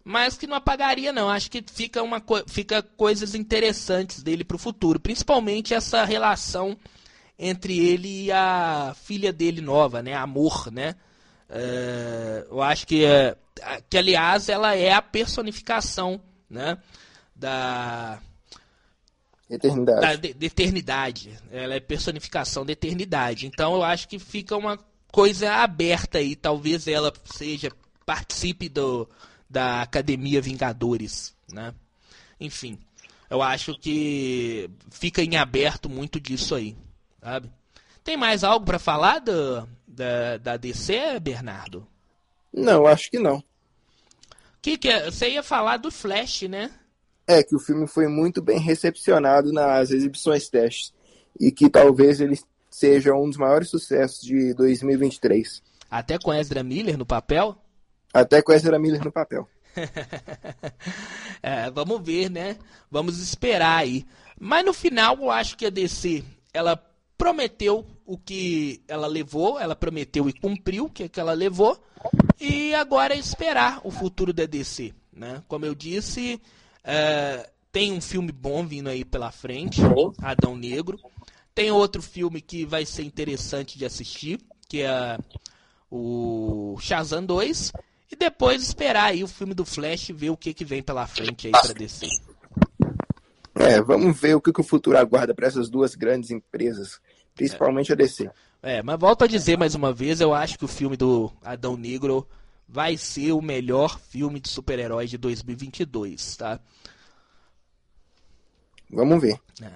mas que não apagaria não. Acho que fica uma fica coisas interessantes dele para o futuro, principalmente essa relação entre ele e a filha dele nova, né, Amor, né? É, eu acho que é, que aliás ela é a personificação, né, da eternidade. Da de, de eternidade. Ela é personificação da eternidade. Então eu acho que fica uma coisa aberta aí. Talvez ela seja participe do da Academia Vingadores, né? Enfim, eu acho que fica em aberto muito disso aí, sabe? Tem mais algo para falar do, da, da DC, Bernardo? Não, acho que não. Que que é? Você ia falar do Flash, né? É, que o filme foi muito bem recepcionado nas exibições testes e que talvez ele seja um dos maiores sucessos de 2023. Até com Ezra Miller no papel? Até com Ezra Miller no papel. <laughs> é, vamos ver, né? Vamos esperar aí. Mas no final eu acho que a DC, ela prometeu o que ela levou, ela prometeu e cumpriu o que, que ela levou. E agora é esperar o futuro da DC, né? Como eu disse, é, tem um filme bom vindo aí pela frente, Adão Negro. Tem outro filme que vai ser interessante de assistir, que é o Shazam 2. E depois esperar aí o filme do Flash e ver o que, que vem pela frente aí para descer. É, vamos ver o que, que o futuro aguarda para essas duas grandes empresas, principalmente é. a DC. É, mas volto a dizer mais uma vez, eu acho que o filme do Adão Negro vai ser o melhor filme de super-heróis de 2022, tá? Vamos ver. É.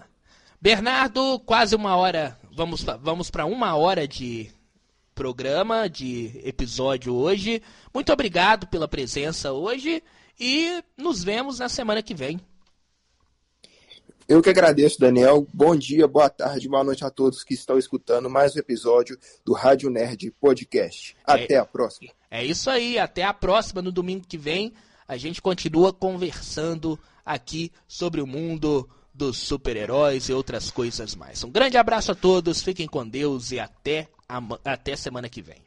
Bernardo, quase uma hora. Vamos, vamos para uma hora de programa, de episódio hoje. Muito obrigado pela presença hoje e nos vemos na semana que vem. Eu que agradeço, Daniel. Bom dia, boa tarde, boa noite a todos que estão escutando mais um episódio do Rádio Nerd Podcast. Até é, a próxima. É isso aí, até a próxima no domingo que vem. A gente continua conversando aqui sobre o mundo dos super-heróis e outras coisas mais. Um grande abraço a todos, fiquem com Deus e até, até semana que vem.